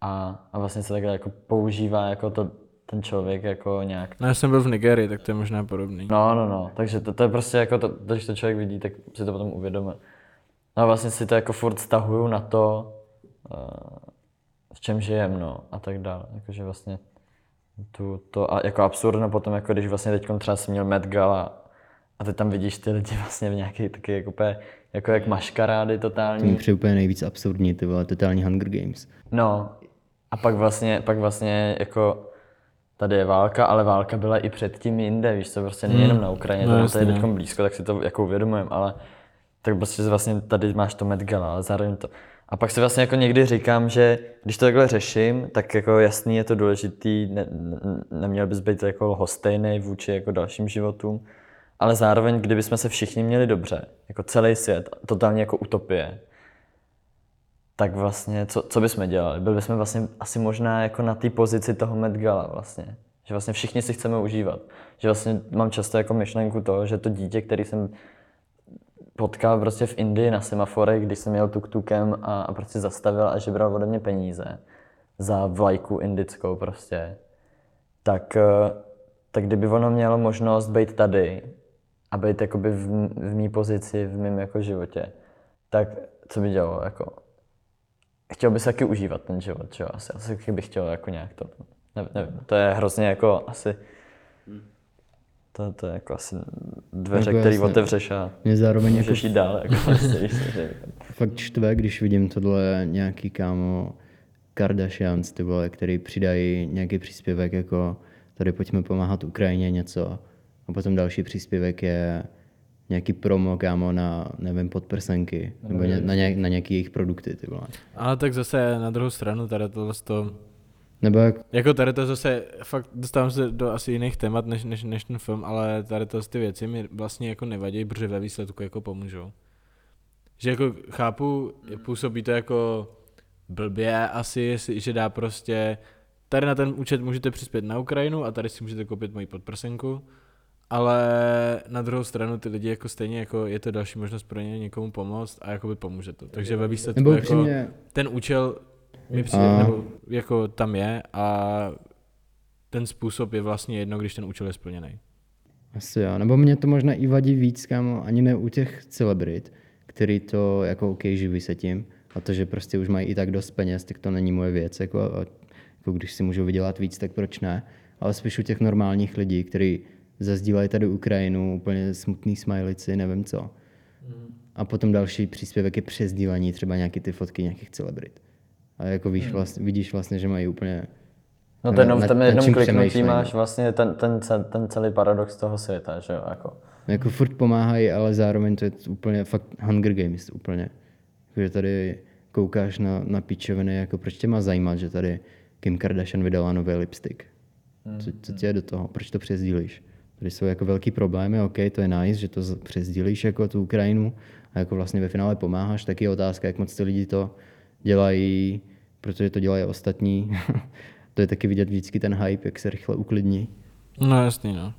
A, a vlastně se takhle jako používá jako to, ten člověk jako nějak No já jsem byl v Nigerii, tak to je možná podobný. No, no, no, takže to, to je prostě jako, to, to, když to člověk vidí, tak si to potom uvědomí. No a vlastně si to jako furt stahuju na to, uh, v čem žijem, no, a tak dále. Jakože vlastně tu, to, a jako absurdno potom, jako když vlastně teď třeba jsem měl Met Gala a ty tam vidíš ty lidi vlastně v nějaký taky jako, úplně, jako jak maškarády To mi totální. přijde úplně nejvíc absurdní, ty vole, totální Hunger Games. No, a pak vlastně, pak vlastně jako tady je válka, ale válka byla i předtím jinde, víš co, prostě není jenom na Ukrajině, No, to je teď no. blízko, tak si to jako uvědomujem, ale tak prostě vlastně tady máš to Met Gala, ale zároveň to. A pak si vlastně jako někdy říkám, že když to takhle řeším, tak jako jasný je to důležitý, ne, ne, neměl bys být jako lhostejný vůči jako dalším životům, ale zároveň, kdybychom se všichni měli dobře, jako celý svět, totálně jako utopie, tak vlastně, co, co bychom dělali? Byli bychom vlastně asi možná jako na té pozici toho Met Gala vlastně. Že vlastně všichni si chceme užívat. Že vlastně mám často jako myšlenku toho, že to dítě, který jsem potkal prostě v Indii na semaforech, když jsem jel tuk-tukem a, a prostě zastavil a žebral ode mě peníze za vlajku indickou prostě, tak, eh, tak kdyby ono mělo možnost být tady a být jakoby v, v mý pozici, v mém jako životě, tak co by dělalo? Jako, chtěl by se taky užívat ten život, že jo? Asi, asi bych chtěl jako nějak to, nevím, nevím, to je hrozně jako asi, to, to je jako asi dveře, Jako které otevřeš a Mě zároveň jako můžeš jít dál. Jako, prostě, že- fakt štve, když vidím tohle nějaký kámo Kardashians, ty vole, který přidají nějaký příspěvek jako tady pojďme pomáhat Ukrajině něco a potom další příspěvek je nějaký promo, kámo, na, nevím, podprsenky, nebo ně, na, nějak, na nějaký jejich produkty, ty vole. Ale tak zase na druhou stranu tady tohle to, Nebo jak, jako tady to zase, fakt dostávám se do asi jiných témat než, než, než ten film, ale tady to ty věci mi vlastně jako nevadí, protože ve výsledku jako pomůžou. Že jako chápu, působí to jako blbě asi, že dá prostě, tady na ten účet můžete přispět na Ukrajinu a tady si můžete koupit moji podprsenku, ale na druhou stranu ty lidi jako stejně jako je to další možnost pro ně někomu pomoct a jakoby pomůže to. Takže ve výsledku jako ten účel mi přijde, A- nebo jako tam je a ten způsob je vlastně jedno, když ten účel je splněný. Asi jo, nebo mě to možná i vadí víc, kámo, ani ne u těch celebrit, který to jako OK živí se tím, a to, že prostě už mají i tak dost peněz, tak to není moje věc, jako, a, jako když si můžou vydělat víc, tak proč ne, ale spíš u těch normálních lidí, kteří zazdílají tady Ukrajinu, úplně smutný smajlici, nevím co. A potom další příspěvek je přezdílení třeba nějaký ty fotky nějakých celebrit. A jako víš, Hmm. vlastně, vidíš vlastně, že mají úplně No to jenom v tom jednom kliknutí přemýšlej, no. máš vlastně ten, ten, ten celý paradox toho světa, že jo, jako. Jako furt pomáhají, ale zároveň to je úplně fakt Hunger Games úplně. Že tady koukáš na, na pičoviny, jako proč tě má zajímat, že tady Kim Kardashian vydala nový lipstick. Co, co tě je do toho? Proč to přezdílíš? Tady jsou jako velký problémy, OK, to je nice, že to přezdílíš jako tu Ukrajinu a jako vlastně ve finále pomáháš, taky je otázka, jak moc ty lidi to dělají, protože to dělají ostatní. to je taky vidět vždycky ten hype, jak se rychle uklidní. No jasný, no.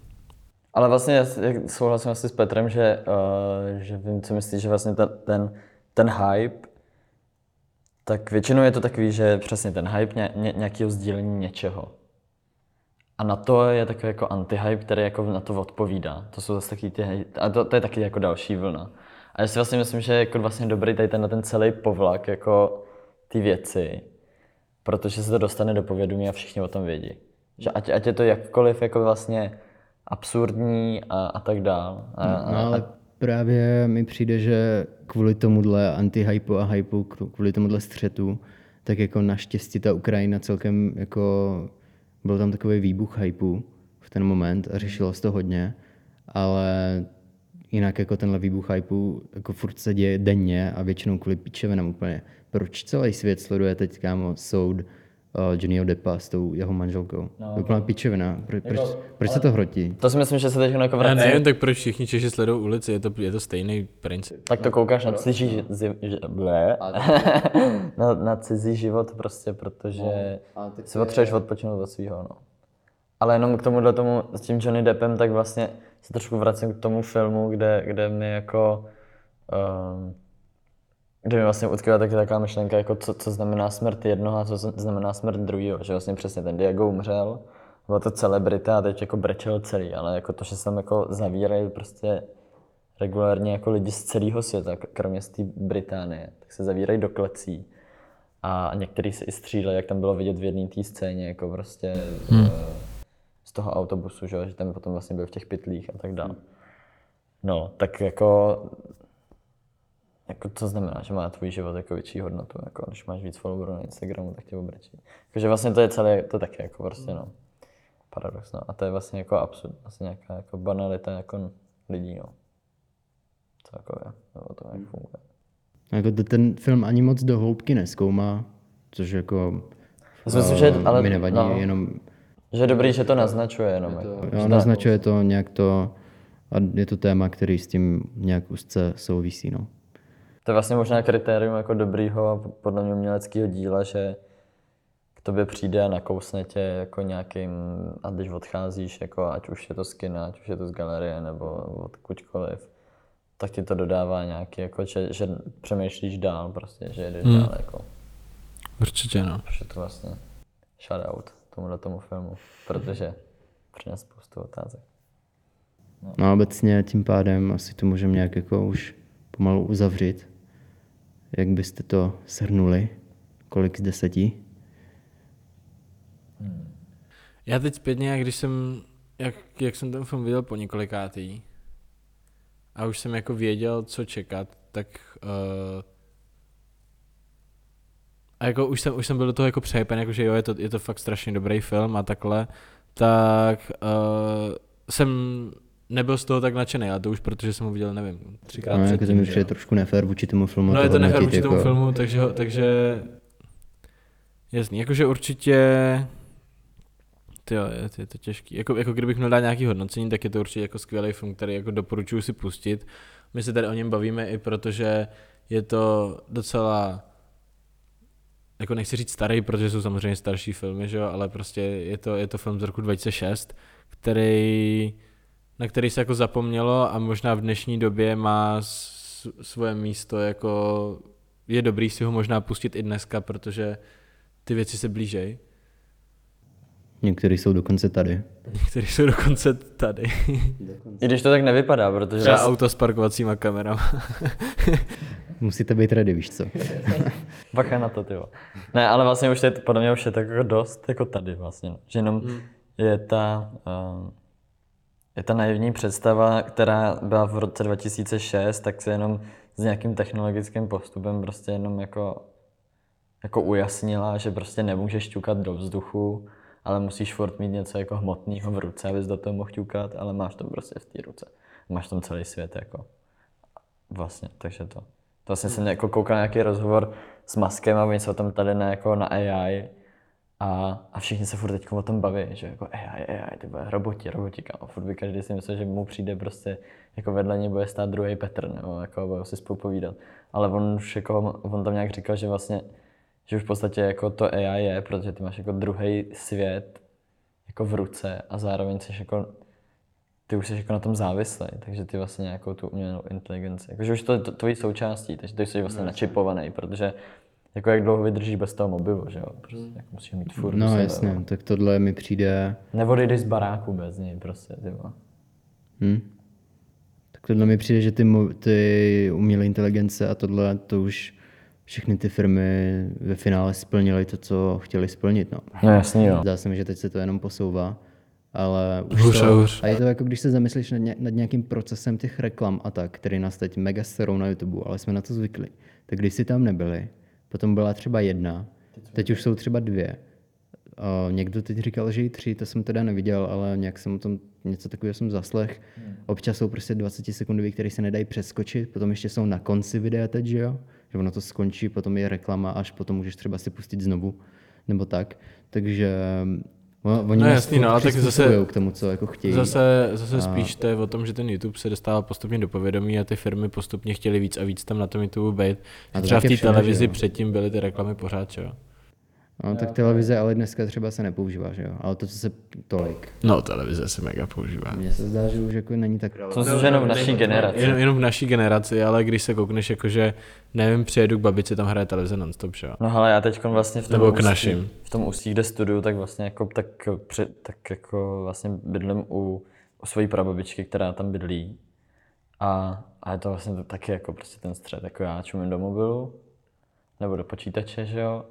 Ale vlastně já souhlasím asi s Petrem, že, uh, že vím, co myslíš, že vlastně ten, ten, ten hype, tak většinou je to takový, že přesně ten hype ně, ně, nějakého sdílení něčeho. A na to je takový jako anti-hype, který jako na to odpovídá. To jsou zase taky ty, a to, to je taky jako další vlna. A já si vlastně myslím, že je jako vlastně dobrý tady ten, ten celý povlak, jako ty věci, protože se to dostane do povědomí a všichni o tom vědí. Že ať, ať je to jakkoliv jako vlastně absurdní a, a tak dál. A, a, No, ale právě mi přijde, že kvůli tomuhle anti-hypu a hypu, kvůli tomuhle střetu, tak jako naštěstí ta Ukrajina celkem jako, byl tam takový výbuch hypu v ten moment a řešilo se to hodně, ale jinak jako tenhle výbuch hypu jako furt se děje denně a většinou kvůli pičevinám úplně. Proč celý svět sleduje teď kámo soud uh, Johnnyho Deppa s tou jeho manželkou? No, Úplná pičevina. Pro, proč, proč se to hrotí? to si myslím, že se teď jako Já vrací. nevím, tak proč všichni Češi sledují ulici, je to, je to stejný princip. Tak to koukáš na cizí, ži- zi- že, blé, na, na cizí život prostě, protože si potřebuješ odpočinout od svého, no. Ale jenom k tomuhle tomu, s tím Johnny Deppem, tak vlastně se trošku vracím k tomu filmu, kde, kde mi jako, um, kde mi vlastně utkvěla taky taková myšlenka, jako co, co znamená smrt jednoho a co znamená smrt druhého, že vlastně přesně ten Diego umřel, byla to celebrita a teď jako brečel celý, ale jako to, že se tam jako zavírají prostě regulárně jako lidi z celého světa, kromě z té Británie, tak se zavírají do klecí. A některý se i střílejí, jak tam bylo vidět v jedné té scéně, jako prostě hmm. z toho autobusu, že, že tam potom vlastně byl v těch pytlích a tak dále. No, tak jako, jako to znamená, že má tvůj život jako větší hodnotu, jako když máš víc followerů na Instagramu, tak tě obrečí. Takže vlastně to je celé, to taky jako prostě no, paradox, no. A to je vlastně jako absurd, vlastně nějaká jako banalita jako lidí, no. Co jako je, nebo to jak funguje. Jako to ten film ani moc do hloubky neskoumá, což jako Já si myslím, že, eh, ale, mi nevadí, no, jenom že je dobrý, že to naznačuje jenom. Jako, že jo, to- naznačuje to nějak to a je to téma, který s tím nějak úzce souvisí. No. To je vlastně možná kritérium jako dobrýho a podle mě uměleckého díla, že k tobě přijde a nakousne tě jako nějakým, a když odcházíš, jako ať už je to z kina, ať už je to z galerie nebo od kudkoliv, tak ti to dodává nějaký, jako, že, že přemýšlíš dál prostě, že jedeš hmm. dál, jako, Určitě, no. že to vlastně shoutout tomuhle tomu filmu, protože přines spoustu otázek. no a obecně tím pádem asi to můžeme nějak jako už pomalu uzavřít. Jak byste to shrnuli? Kolik z deseti? Já teď zpětně, jak když jsem, jak, jak jsem ten film viděl po několikátý a už jsem jako věděl, co čekat, tak uh, a jako už jsem, už jsem byl do toho jako přehypen, jako že jo, je to, je to fakt strašně dobrý film a takhle, tak uh, jsem nebyl z toho tak nadšený, ale to už protože jsem ho viděl, nevím, třikrát No, jako to předtím, že přijde jo. trošku nefér vůči tomu filmu. No je to nefér vůči tomu jako- filmu, takže, takže jasný, jakože určitě ty jo, je, je to těžký. Jako, jako kdybych měl dát nějaký hodnocení, tak je to určitě jako skvělý film, který jako doporučuji si pustit. My se tady o něm bavíme i protože je to docela jako nechci říct starý, protože jsou samozřejmě starší filmy, že jo, ale prostě je to, je to film z roku 2006, který, na který se jako zapomnělo a možná v dnešní době má svoje místo, jako je dobrý si ho možná pustit i dneska, protože ty věci se blížej. Některý jsou dokonce tady. Některý jsou dokonce tady. I když to tak nevypadá, protože Třeba auta s parkovacíma kamerama. Musíte být ready, víš co? Bacha na to, ty. Ne, ale vlastně už je, to- podle mě už je to jako dost jako tady vlastně. Že jenom Hmm. je ta, uh, je ta naivní představa, která byla v roce 2006, tak se jenom s nějakým technologickým postupem prostě jenom jako jako ujasnila, že prostě nemůžeš ťukat do vzduchu, ale musíš furt mít něco jako hmotného v ruce, abys do toho mohl ťukat, ale máš to prostě v té ruce. Máš tam celý svět jako. Vlastně, takže to. To vlastně jsem jako koukal nějaký rozhovor s Maskem a oni jsou tam tady na, jako na AI a, a všichni se furt teď o tom baví, že jako AI, AI, ty bude roboti, roboti, kámo. Furt by každý si myslel, že mu přijde prostě, jako vedle něj bude stát druhý Petr, nebo jako bude si spolu povídat. Ale on už jako, on tam nějak říkal, že vlastně, že už v podstatě jako to AI je, protože ty máš jako druhý svět jako v ruce a zároveň jsi jako ty už jsi jako na tom závislý, takže ty vlastně nějakou tu umělou inteligenci, jakože už to je tvojí součástí, takže ty jsi vlastně načipovaný, protože jako jak dlouho vydržíš bez toho mobilu, že jo, prostě jako musíš mít furt No sebe, jasně, tak tohle mi přijde, Neodejdeš z baráku bez něj prostě, ty hm? tak tohle mi přijde, že ty, ty umělé inteligence a tohle, to už všechny ty firmy ve finále splnily to, co chtěli splnit, no. No jasný, jo. Zdá se mi, že teď se to jenom posouvá, ale už Hůř to, a hůř. a je to jako když se zamyslíš nad, ně, nad nějakým procesem těch reklam a tak, který nás teď mega serou na YouTube, ale jsme na to zvykli. Tak když si tam nebyli, potom byla třeba jedna, teď už jsou třeba dvě. A někdo teď říkal, že i tři, to jsem teda neviděl, ale nějak jsem o tom něco takového jsem zaslech. Občas jsou prostě 20 sekundový, které se nedají přeskočit, potom ještě jsou na konci videa teď, že jo? Že ono to skončí, potom je reklama, až potom můžeš třeba si pustit znovu, nebo tak. Takže o- oni No jasný, no, ale tak zase- k tomu, co jako chtějí. Zase, zase spíš to je o tom, že ten YouTube se dostává postupně do povědomí a ty firmy postupně chtěly víc a víc tam na tom YouTube být. A Třeba v té televizi jo? předtím byly ty reklamy pořád, jo? No, tak televize ale dneska třeba se nepoužívá, že jo? Ale to, co se tolik. No, televize se mega používá. Mně se zdá, že už jako není tak To jsou jenom v naší generaci. Jenom, jenom v naší generaci, ale když se koukneš, jakože, nevím, přijedu k babici, tam hraje televize non-stop, že jo? No ale já teď vlastně v tom Nebo k ústí, našim. v tom ústí, kde studuju, tak vlastně jako, tak, při, tak jako vlastně bydlím u, u svojí prababičky, která tam bydlí. A, a je to vlastně to taky jako prostě ten střed, jako já čumím do mobilu, nebo do počítače, že jo,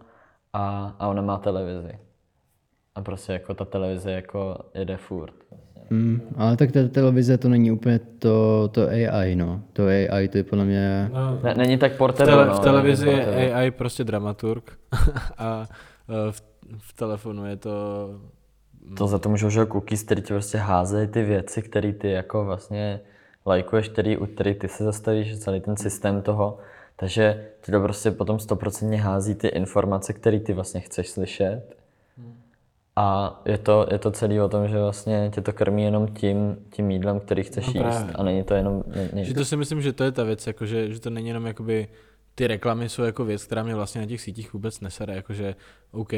a, a ona má televizi. A prostě jako ta televize jako jede furt. Hmm, ale tak ta televize to není úplně to, to AI, no. To AI, to je podle mě... Ne, není tak V, portable, tele, no, v televizi je portable. AI prostě dramaturg a eh, v, v telefonu je to... To za to můžou, že jo, cookies, který ti prostě házejí ty věci, které ty jako vlastně lajkuješ, který, u kterých ty se zastavíš, celý ten systém toho. Takže ti to prostě potom stoprocentně hází ty informace, které ty vlastně chceš slyšet. A je to, je to celý o tom, že vlastně tě to krmí jenom tím, tím jídlem, který chceš No jíst. A není to jenom... Ne, ne, Že to si myslím, že to je ta věc, jakože, že to není jenom jakoby ty reklamy jsou jako věc, která mě vlastně na těch sítích vůbec nesere, jakože OK,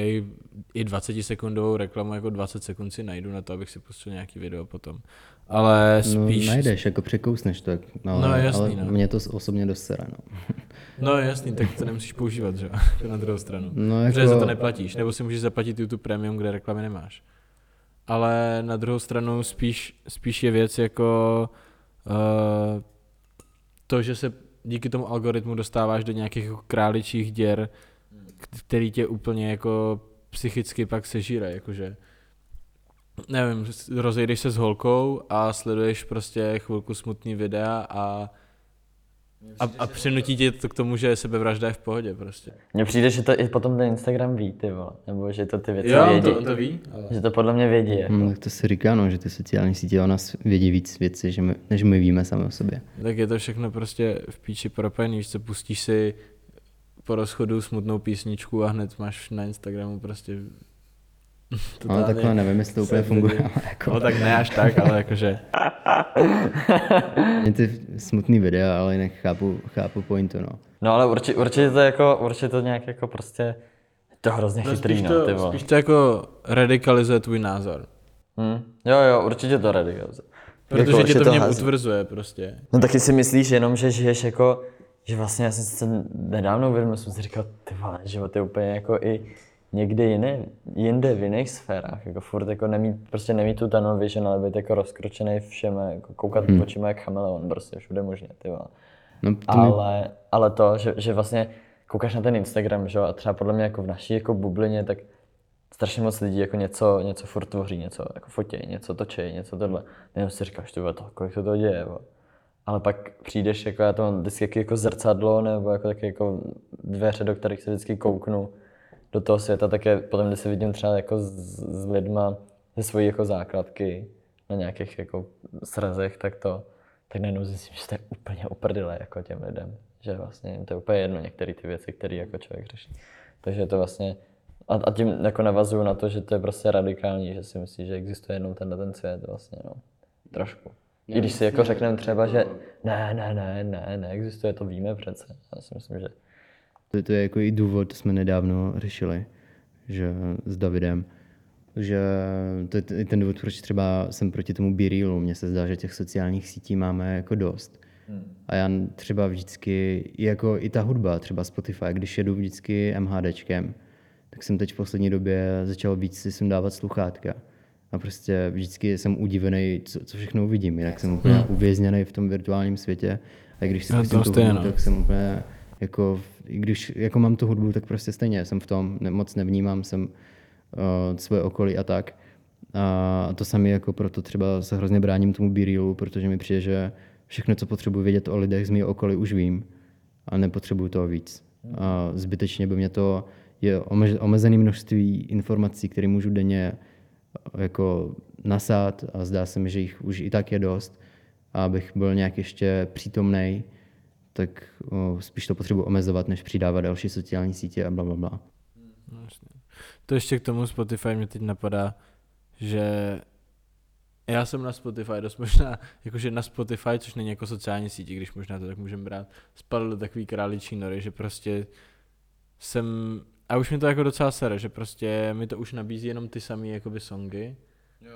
i 20 sekundovou reklamu, jako 20 sekund si najdu na to, abych si pustil nějaký video potom. Ale spíš... No, najdeš, jako překousneš to, no, No, jasný, ale no. mě to osobně dost sere, no. No jasný, tak to nemusíš používat, že jo, na druhou stranu. No, Protože jako- za to neplatíš, nebo si můžeš zaplatit YouTube Premium, kde reklamy nemáš. Ale na druhou stranu spíš, spíš je věc jako uh, to, že se díky tomu algoritmu dostáváš do nějakých jako králičích děr, který tě úplně jako psychicky pak sežíre, jakože nevím, rozejdeš se s holkou a sleduješ prostě chvilku smutný videa a a, a přinutí tě to k tomu, že sebevražda je v pohodě prostě. Mně přijde, že to i potom ten Instagram ví, ty vole. Nebo že to ty věci Jo, vědí. to, to ví. Ale... Že to podle mě vědí. Jako. Hmm, tak to se říká, no, že ty sociální sítě o nás vědí víc věcí, že my, než my víme sami o sobě. Tak je to všechno prostě v píči propojený, že se pustíš si po rozchodu smutnou písničku a hned máš na Instagramu prostě Ale takhle nevím, jestli to úplně funguje. ale Jako, No tak ne až tak, ale jakože mě ty smutný videa, ale jinak chápu, chápu pointu, no. No ale určitě, určitě to jako, určitě to nějak jako prostě, je to hrozně chytrý, spíš, no, ty to, vole. spíš to jako radikalizuje tvůj názor. Hm? Jo, jo, určitě to radikalizuje. Protože Jako, tě to v něm hází. utvrzuje prostě. No taky si myslíš jenom, že žiješ jako, že vlastně já jsem se nedávno uvědomil, jsem si říkal, ty vole, život je úplně jako i někde jiné, jinde v jiných sférách, jako furt jako nemít, prostě nemít tu tunnel vision, ale být jako rozkročený všem, jako koukat hmm. očima jak chameleon, prostě všude možně, ty vole. No, to mi, Ale, ale to, že, že vlastně koukáš na ten Instagram, že jo, a třeba podle mě jako v naší jako bublině, tak strašně moc lidí jako něco, něco furt tvoří, něco jako fotí, něco točí, něco tohle. Jenom si říkáš, ty to, kolik se to děje, vole. Ale pak přijdeš, jako já to mám vždycky jako zrcadlo, nebo jako taky jako dveře, do kterých se vždycky kouknu. Do toho světa, tak je potom, když se vidím třeba jako s, s lidma ze svojí jako základky na nějakých jako srazech, tak to, tak najednou zjistím, že to je úplně uprdele jako těm lidem. Že vlastně to je úplně jedno některé ty věci, které jako člověk řeší. Takže je to vlastně, a, a tím jako navazuju na to, že to je prostě radikální, že si myslí, že existuje jenom tenhle ten svět vlastně, no. Trošku. I když si jako řekneme třeba, že ne, ne, ne, ne, neexistuje, to víme přece. Já si myslím, že To, to je jako i důvod, to jsme nedávno řešili, že s Davidem, že to je ten důvod, proč třeba jsem proti tomu Berealu. Mně se zdá, že těch sociálních sítí máme jako dost. A já třeba vždycky, jako i ta hudba, třeba Spotify, když jedu vždycky MHDčkem, tak jsem teď v poslední době začal víc si sem dávat sluchátka. A prostě vždycky jsem udivený, co, co všechno uvidím. Jinak jsem úplně uvězněný v tom virtuálním světě. A když si pustím to tu hudbu, no. tak jsem úplně jako, i když jako mám tu hudbu, tak prostě stejně jsem v tom, ne, moc nevnímám jsem uh, svoje okolí a tak. A to sami jako proto třeba se hrozně bráním tomu Berealu, protože mi přijde, že všechno, co potřebuji vědět o lidech z mého okolí, už vím a nepotřebuju toho víc. A zbytečně by mě to je ome- omezené množství informací, které můžu denně eh, jako nasát a zdá se mi, že jich už i tak je dost. Abych byl nějak ještě přítomný, tak o, spíš to potřebuji omezovat, než přidávat další sociální sítě a bla, bla, bla. To ještě k tomu Spotify mě teď napadá, že já jsem na Spotify dost možná, jakože na Spotify, což není jako sociální síť, když možná to tak můžeme brát, spadl do takový králičí nory, že prostě jsem, a už mi to jako docela sere, že prostě mi to už nabízí jenom ty samé jakoby songy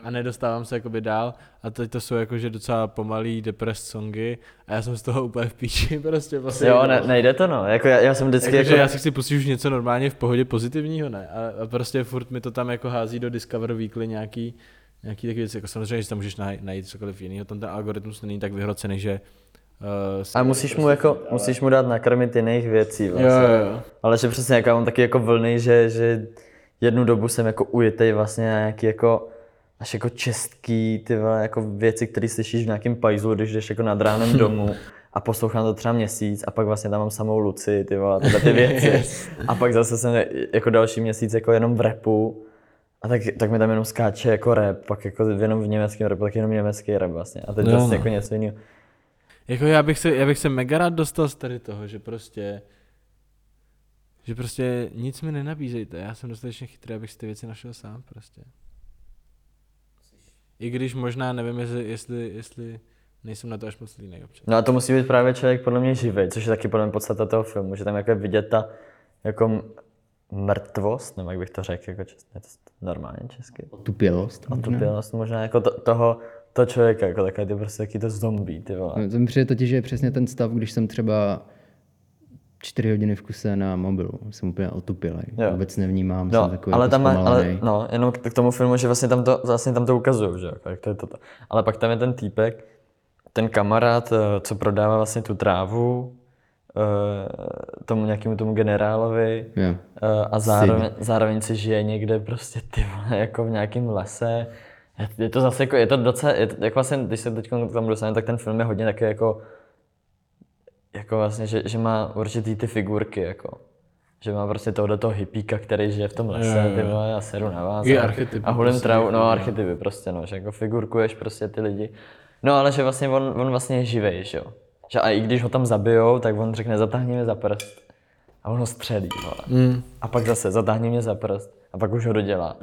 a nedostávám se jakoby dál a teď to jsou jakože docela pomalý depressed songy a já jsem z toho úplně v píči prostě vlastně. jo, ne, nejde to no, jako já, já jsem vždycky Jakože jako, já si chci pustit už něco normálně v pohodě pozitivního, ne? A, a prostě furt mi to tam jako hází do Discover Weekly nějaký, nějaký taky věci. Jako samozřejmě, že tam můžeš naj- najít cokoliv jiného. Tam ten algoritmus není tak vyhrocený, že... Uh, a musíš mu jako, musíš mu dát nakrmit jiných věcí vlastně. Jo, jo, jo. Ale že přesně jak já mám taky jako vlny, že, že jednu dobu jsem jako ujetej vlastně na nějaký jako až jako český ty vole, jako věci, které slyšíš v nějakém pajzlu, když jdeš jako nad ránem domů a poslouchám to třeba měsíc a pak vlastně tam mám samou Luci, ty vole, tyhle ty věci. A pak zase jsem jako další měsíc jako jenom v repu a tak, tak mi tam jenom skáče jako rap, pak jako jenom v německém rapu, tak jenom německý rap vlastně. A teď No, no. jako něco jiného. Jako já bych, se, já bych se mega rád dostal z tady toho, že prostě že prostě nic mi nenabízejte, já jsem dostatečně chytrý, abych si ty věci našel sám prostě. I když možná nevím, jestli, jestli, jestli nejsem na to až moc línej občas. No a to musí být právě člověk podle mě živý, což je taky podle mě podstata toho filmu, že tam jako je vidět ta jako mrtvost, nebo jak bych to řekl, jako česky, je to normálně česky. Tupělost. možná. Otupělost možná jako to, toho, toho člověka, jako takové ty prostě taky to zombie, ty vole. No, to mi přijde totiž, že je přesně ten stav, když jsem třeba čtyři hodiny v kuse na mobilu. Jsem úplně otupělej. Jo. Vůbec nevnímám, jsem No, takový ale jako tam má, ale, no, jenom k tomu filmu, že vlastně tam to, vlastně tam to ukazují, že jo, jak to je toto. Ale pak tam je ten týpek, ten kamarád, eh, co prodává vlastně tu trávu, eh, tomu nějakému tomu generálovi eh, a zároveň, zároveň si žije někde prostě ty vole, jako v nějakém lese. Je, to zase jako, je to docela, je to, jako vlastně, když se teď k tomu dostaneme, tak ten film je hodně taky jako, jako vlastně, že, že má určitý ty figurky, jako. Že má prostě tohle toho hippíka, který žije v tom lese, ty vole, a seru na vás. A- archetypy A prostě, trávu, jako, no no. archetypy prostě, no, že jako figurkuješ prostě ty lidi. No ale že vlastně on, on vlastně je živej, že jo. Že a i když ho tam zabijou, tak on řekne, zatáhni mě za prst. A on ho střelí, vole. Mm. A pak zase, zatáhni mě za prst. A pak už ho dodělá.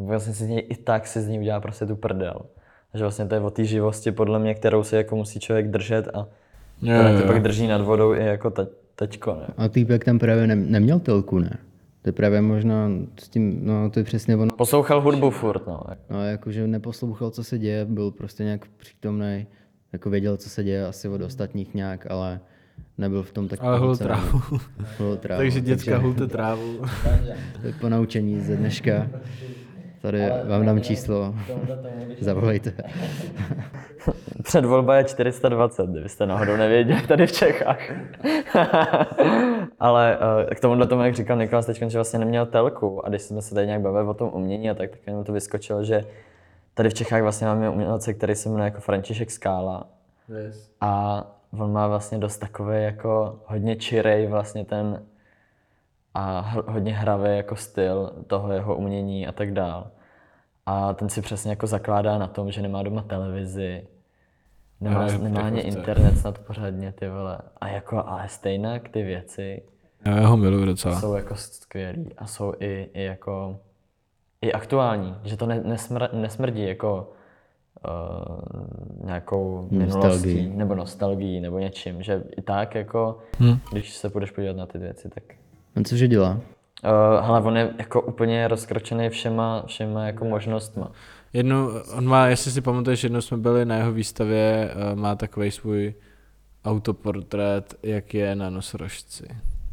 A vlastně si z něj i tak si z ní udělá prostě tu prdel. Že vlastně to je o té živosti, podle mě, kterou si jako musí člověk držet a Jo, jo, jo. pak drží nad vodou i jako te, teďko, ne? A týpek tam právě ne, neměl telku, ne? To je právě možná s tím, no to je přesně ono. Poslouchal hudbu furt, no. No, jakože neposlouchal, co se děje, byl prostě nějak přítomný, jako věděl, co se děje asi od ostatních nějak, ale nebyl v tom tak Ale hul trávu. Hulil trávu. Takže děcka hulte trávu. To je ponaučení ze dneška. Tady vám dám číslo, zavolejte. Předvolba je 420, kdybyste náhodou nevěděli tady v Čechách. Ale eh, k tomuhle tomu, jak říkal Nikolas teď, že vlastně neměl telku a když jsme se tady nějak bavili o tom umění a tak, tak jenom to vyskočilo, že tady v Čechách vlastně máme umělce, který se jmenuje jako František Skála Yes. a on má vlastně dost takový jako hodně čirej vlastně ten a hodně hravý jako styl toho jeho umění a tak dál. A ten si přesně jako zakládá na tom, že nemá doma televizi, nemá, v nemá ani internet snad pořádně, ty vole. A jako, ale stejně ty věci Já ho miluju docela. jsou jako skvělý a jsou i, i jako i aktuální, že to ne, nesmr, nesmrdí jako uh, nějakou minulostí Nostalgií. nebo nostalgií nebo něčím, že i tak jako, Hm. když se budeš podívat na ty věci, tak On cože dělá? uh, hele, on je jako úplně rozkročený všema, všema jako možnostma. Jednu, on má, jestli si pamatuješ, jednou jsme byli na jeho výstavě, eh, má takový svůj autoportrét, jak je na nosorožci.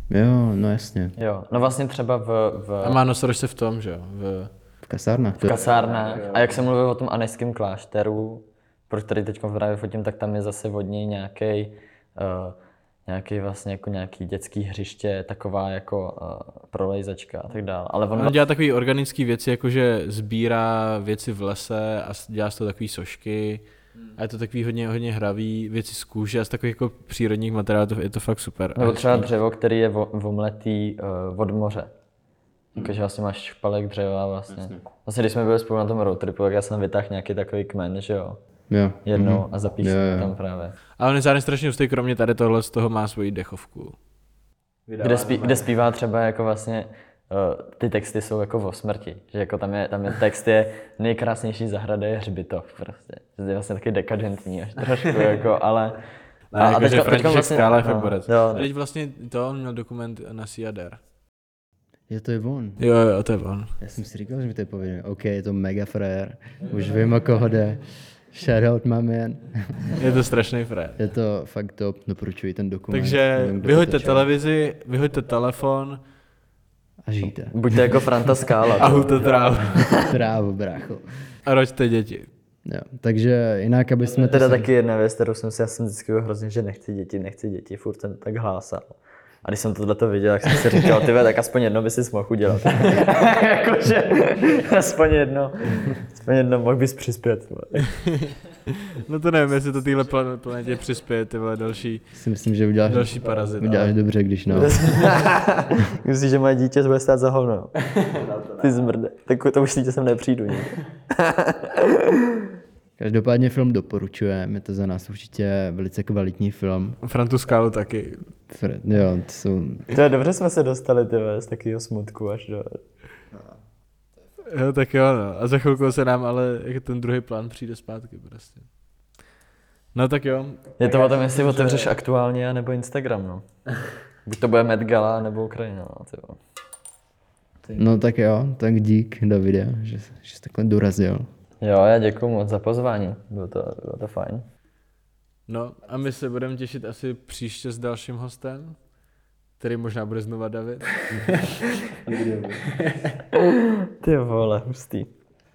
Jo, no jasně. Jo, no vlastně třeba v, v, A má nosorožce v tom, že jo? V, V kasárnách. To v kasárnách. A jak jsem mluvil o tom aneském klášteru, pro který teď právě fotím, tak tam je zase od něj nějaký uh, nějaký vlastně jako nějaký dětský hřiště, taková jako uh, prolejzačka a tak dále. Ale on, on dělá takové organické věci, jakože sbírá věci v lese a dělá z toho takové sošky. A je to takový hodně, hodně hravý, věci z kůže a z takových jako přírodních materiálů, je to fakt super. nebo třeba dřevo, který je vo- omletý uh, od moře. Jakože vlastně máš špalek dřeva vlastně. Vlastně když jsme byli spolu na tom road tripu, tak já jsem vytáhl nějaký takový kmen, že jo, Jo. jednou a zapíšu Jo, jo. tam právě. A on je zároveň strašně hustý, kromě tady tohle z toho má svoji dechovku. Kde, spí, kde zpívá třeba jako vlastně, uh, ty texty jsou jako o smrti, že jako tam je, tam je text je nejkrásnější zahrada je hřbitov prostě. Že je vlastně taky dekadentní až trošku jako, ale... A, a jako, že František Skála je fakt no, jo, A teď vlastně to, on měl dokument na Siader. Je to je on. Jo, jo, to je on. Já jsem si říkal, že mi to je povinné. OK, je to mega frajer. Už vím, o koho jde. Shoutout, my man. Je to strašný frér. Je to fakt top, doporučuji ten dokument. Takže Nevím, vyhoďte televizi, vyhoďte telefon A žijte. Buďte jako Franta Skála. a hulte trávu. Trávu, brácho. A roďte děti. Jo, takže jinak, aby jsme to... Teda taky jedna věc, kterou jsem si, já jsem vždycky byl hrozně, že nechci děti, nechci děti, furt jsem tak hlásal. A když jsem tohle viděl, tak jsem si říkal, ty tak aspoň jedno by si mohl udělat. Jakože, aspoň jedno, aspoň jedno mohl bys přispět. No to nevím, jestli to téhle plan- planetě přispěje, ty vole další, si myslím, že uděláš, další parazit. uděláš ale- dobře, když no. Myslíš, že moje dítě bude stát za hovno? Ty zmrde. Tak to už dítě sem nepřijdu. Každopádně film doporučujeme, je to za nás určitě velice kvalitní film. Frantu Skálu taky. Fred, jo, to jsou... To je dobře jsme se dostali, ty z takového smutku až do... Jo, tak jo, no. A za chvilku se nám ale ten druhý plán přijde zpátky prostě. No tak jo. Je to o tom, jestli otevřeš aktuálně, nebo Instagram, no. Buď to bude Met Gala, nebo Ukrajina, no, ty. No tak jo, tak dík Davide, že, že jsi takhle dorazil. Jo, já děkuji moc za pozvání, bylo to, bylo to fajn. No a my se budeme těšit asi příště s dalším hostem, který možná bude znova David. Ty vole, hustý.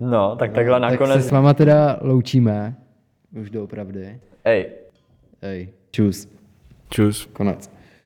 No, tak takhle Tak se nakonec... s váma teda loučíme, už doopravdy. Ej, Ej, čus, Čus. konec.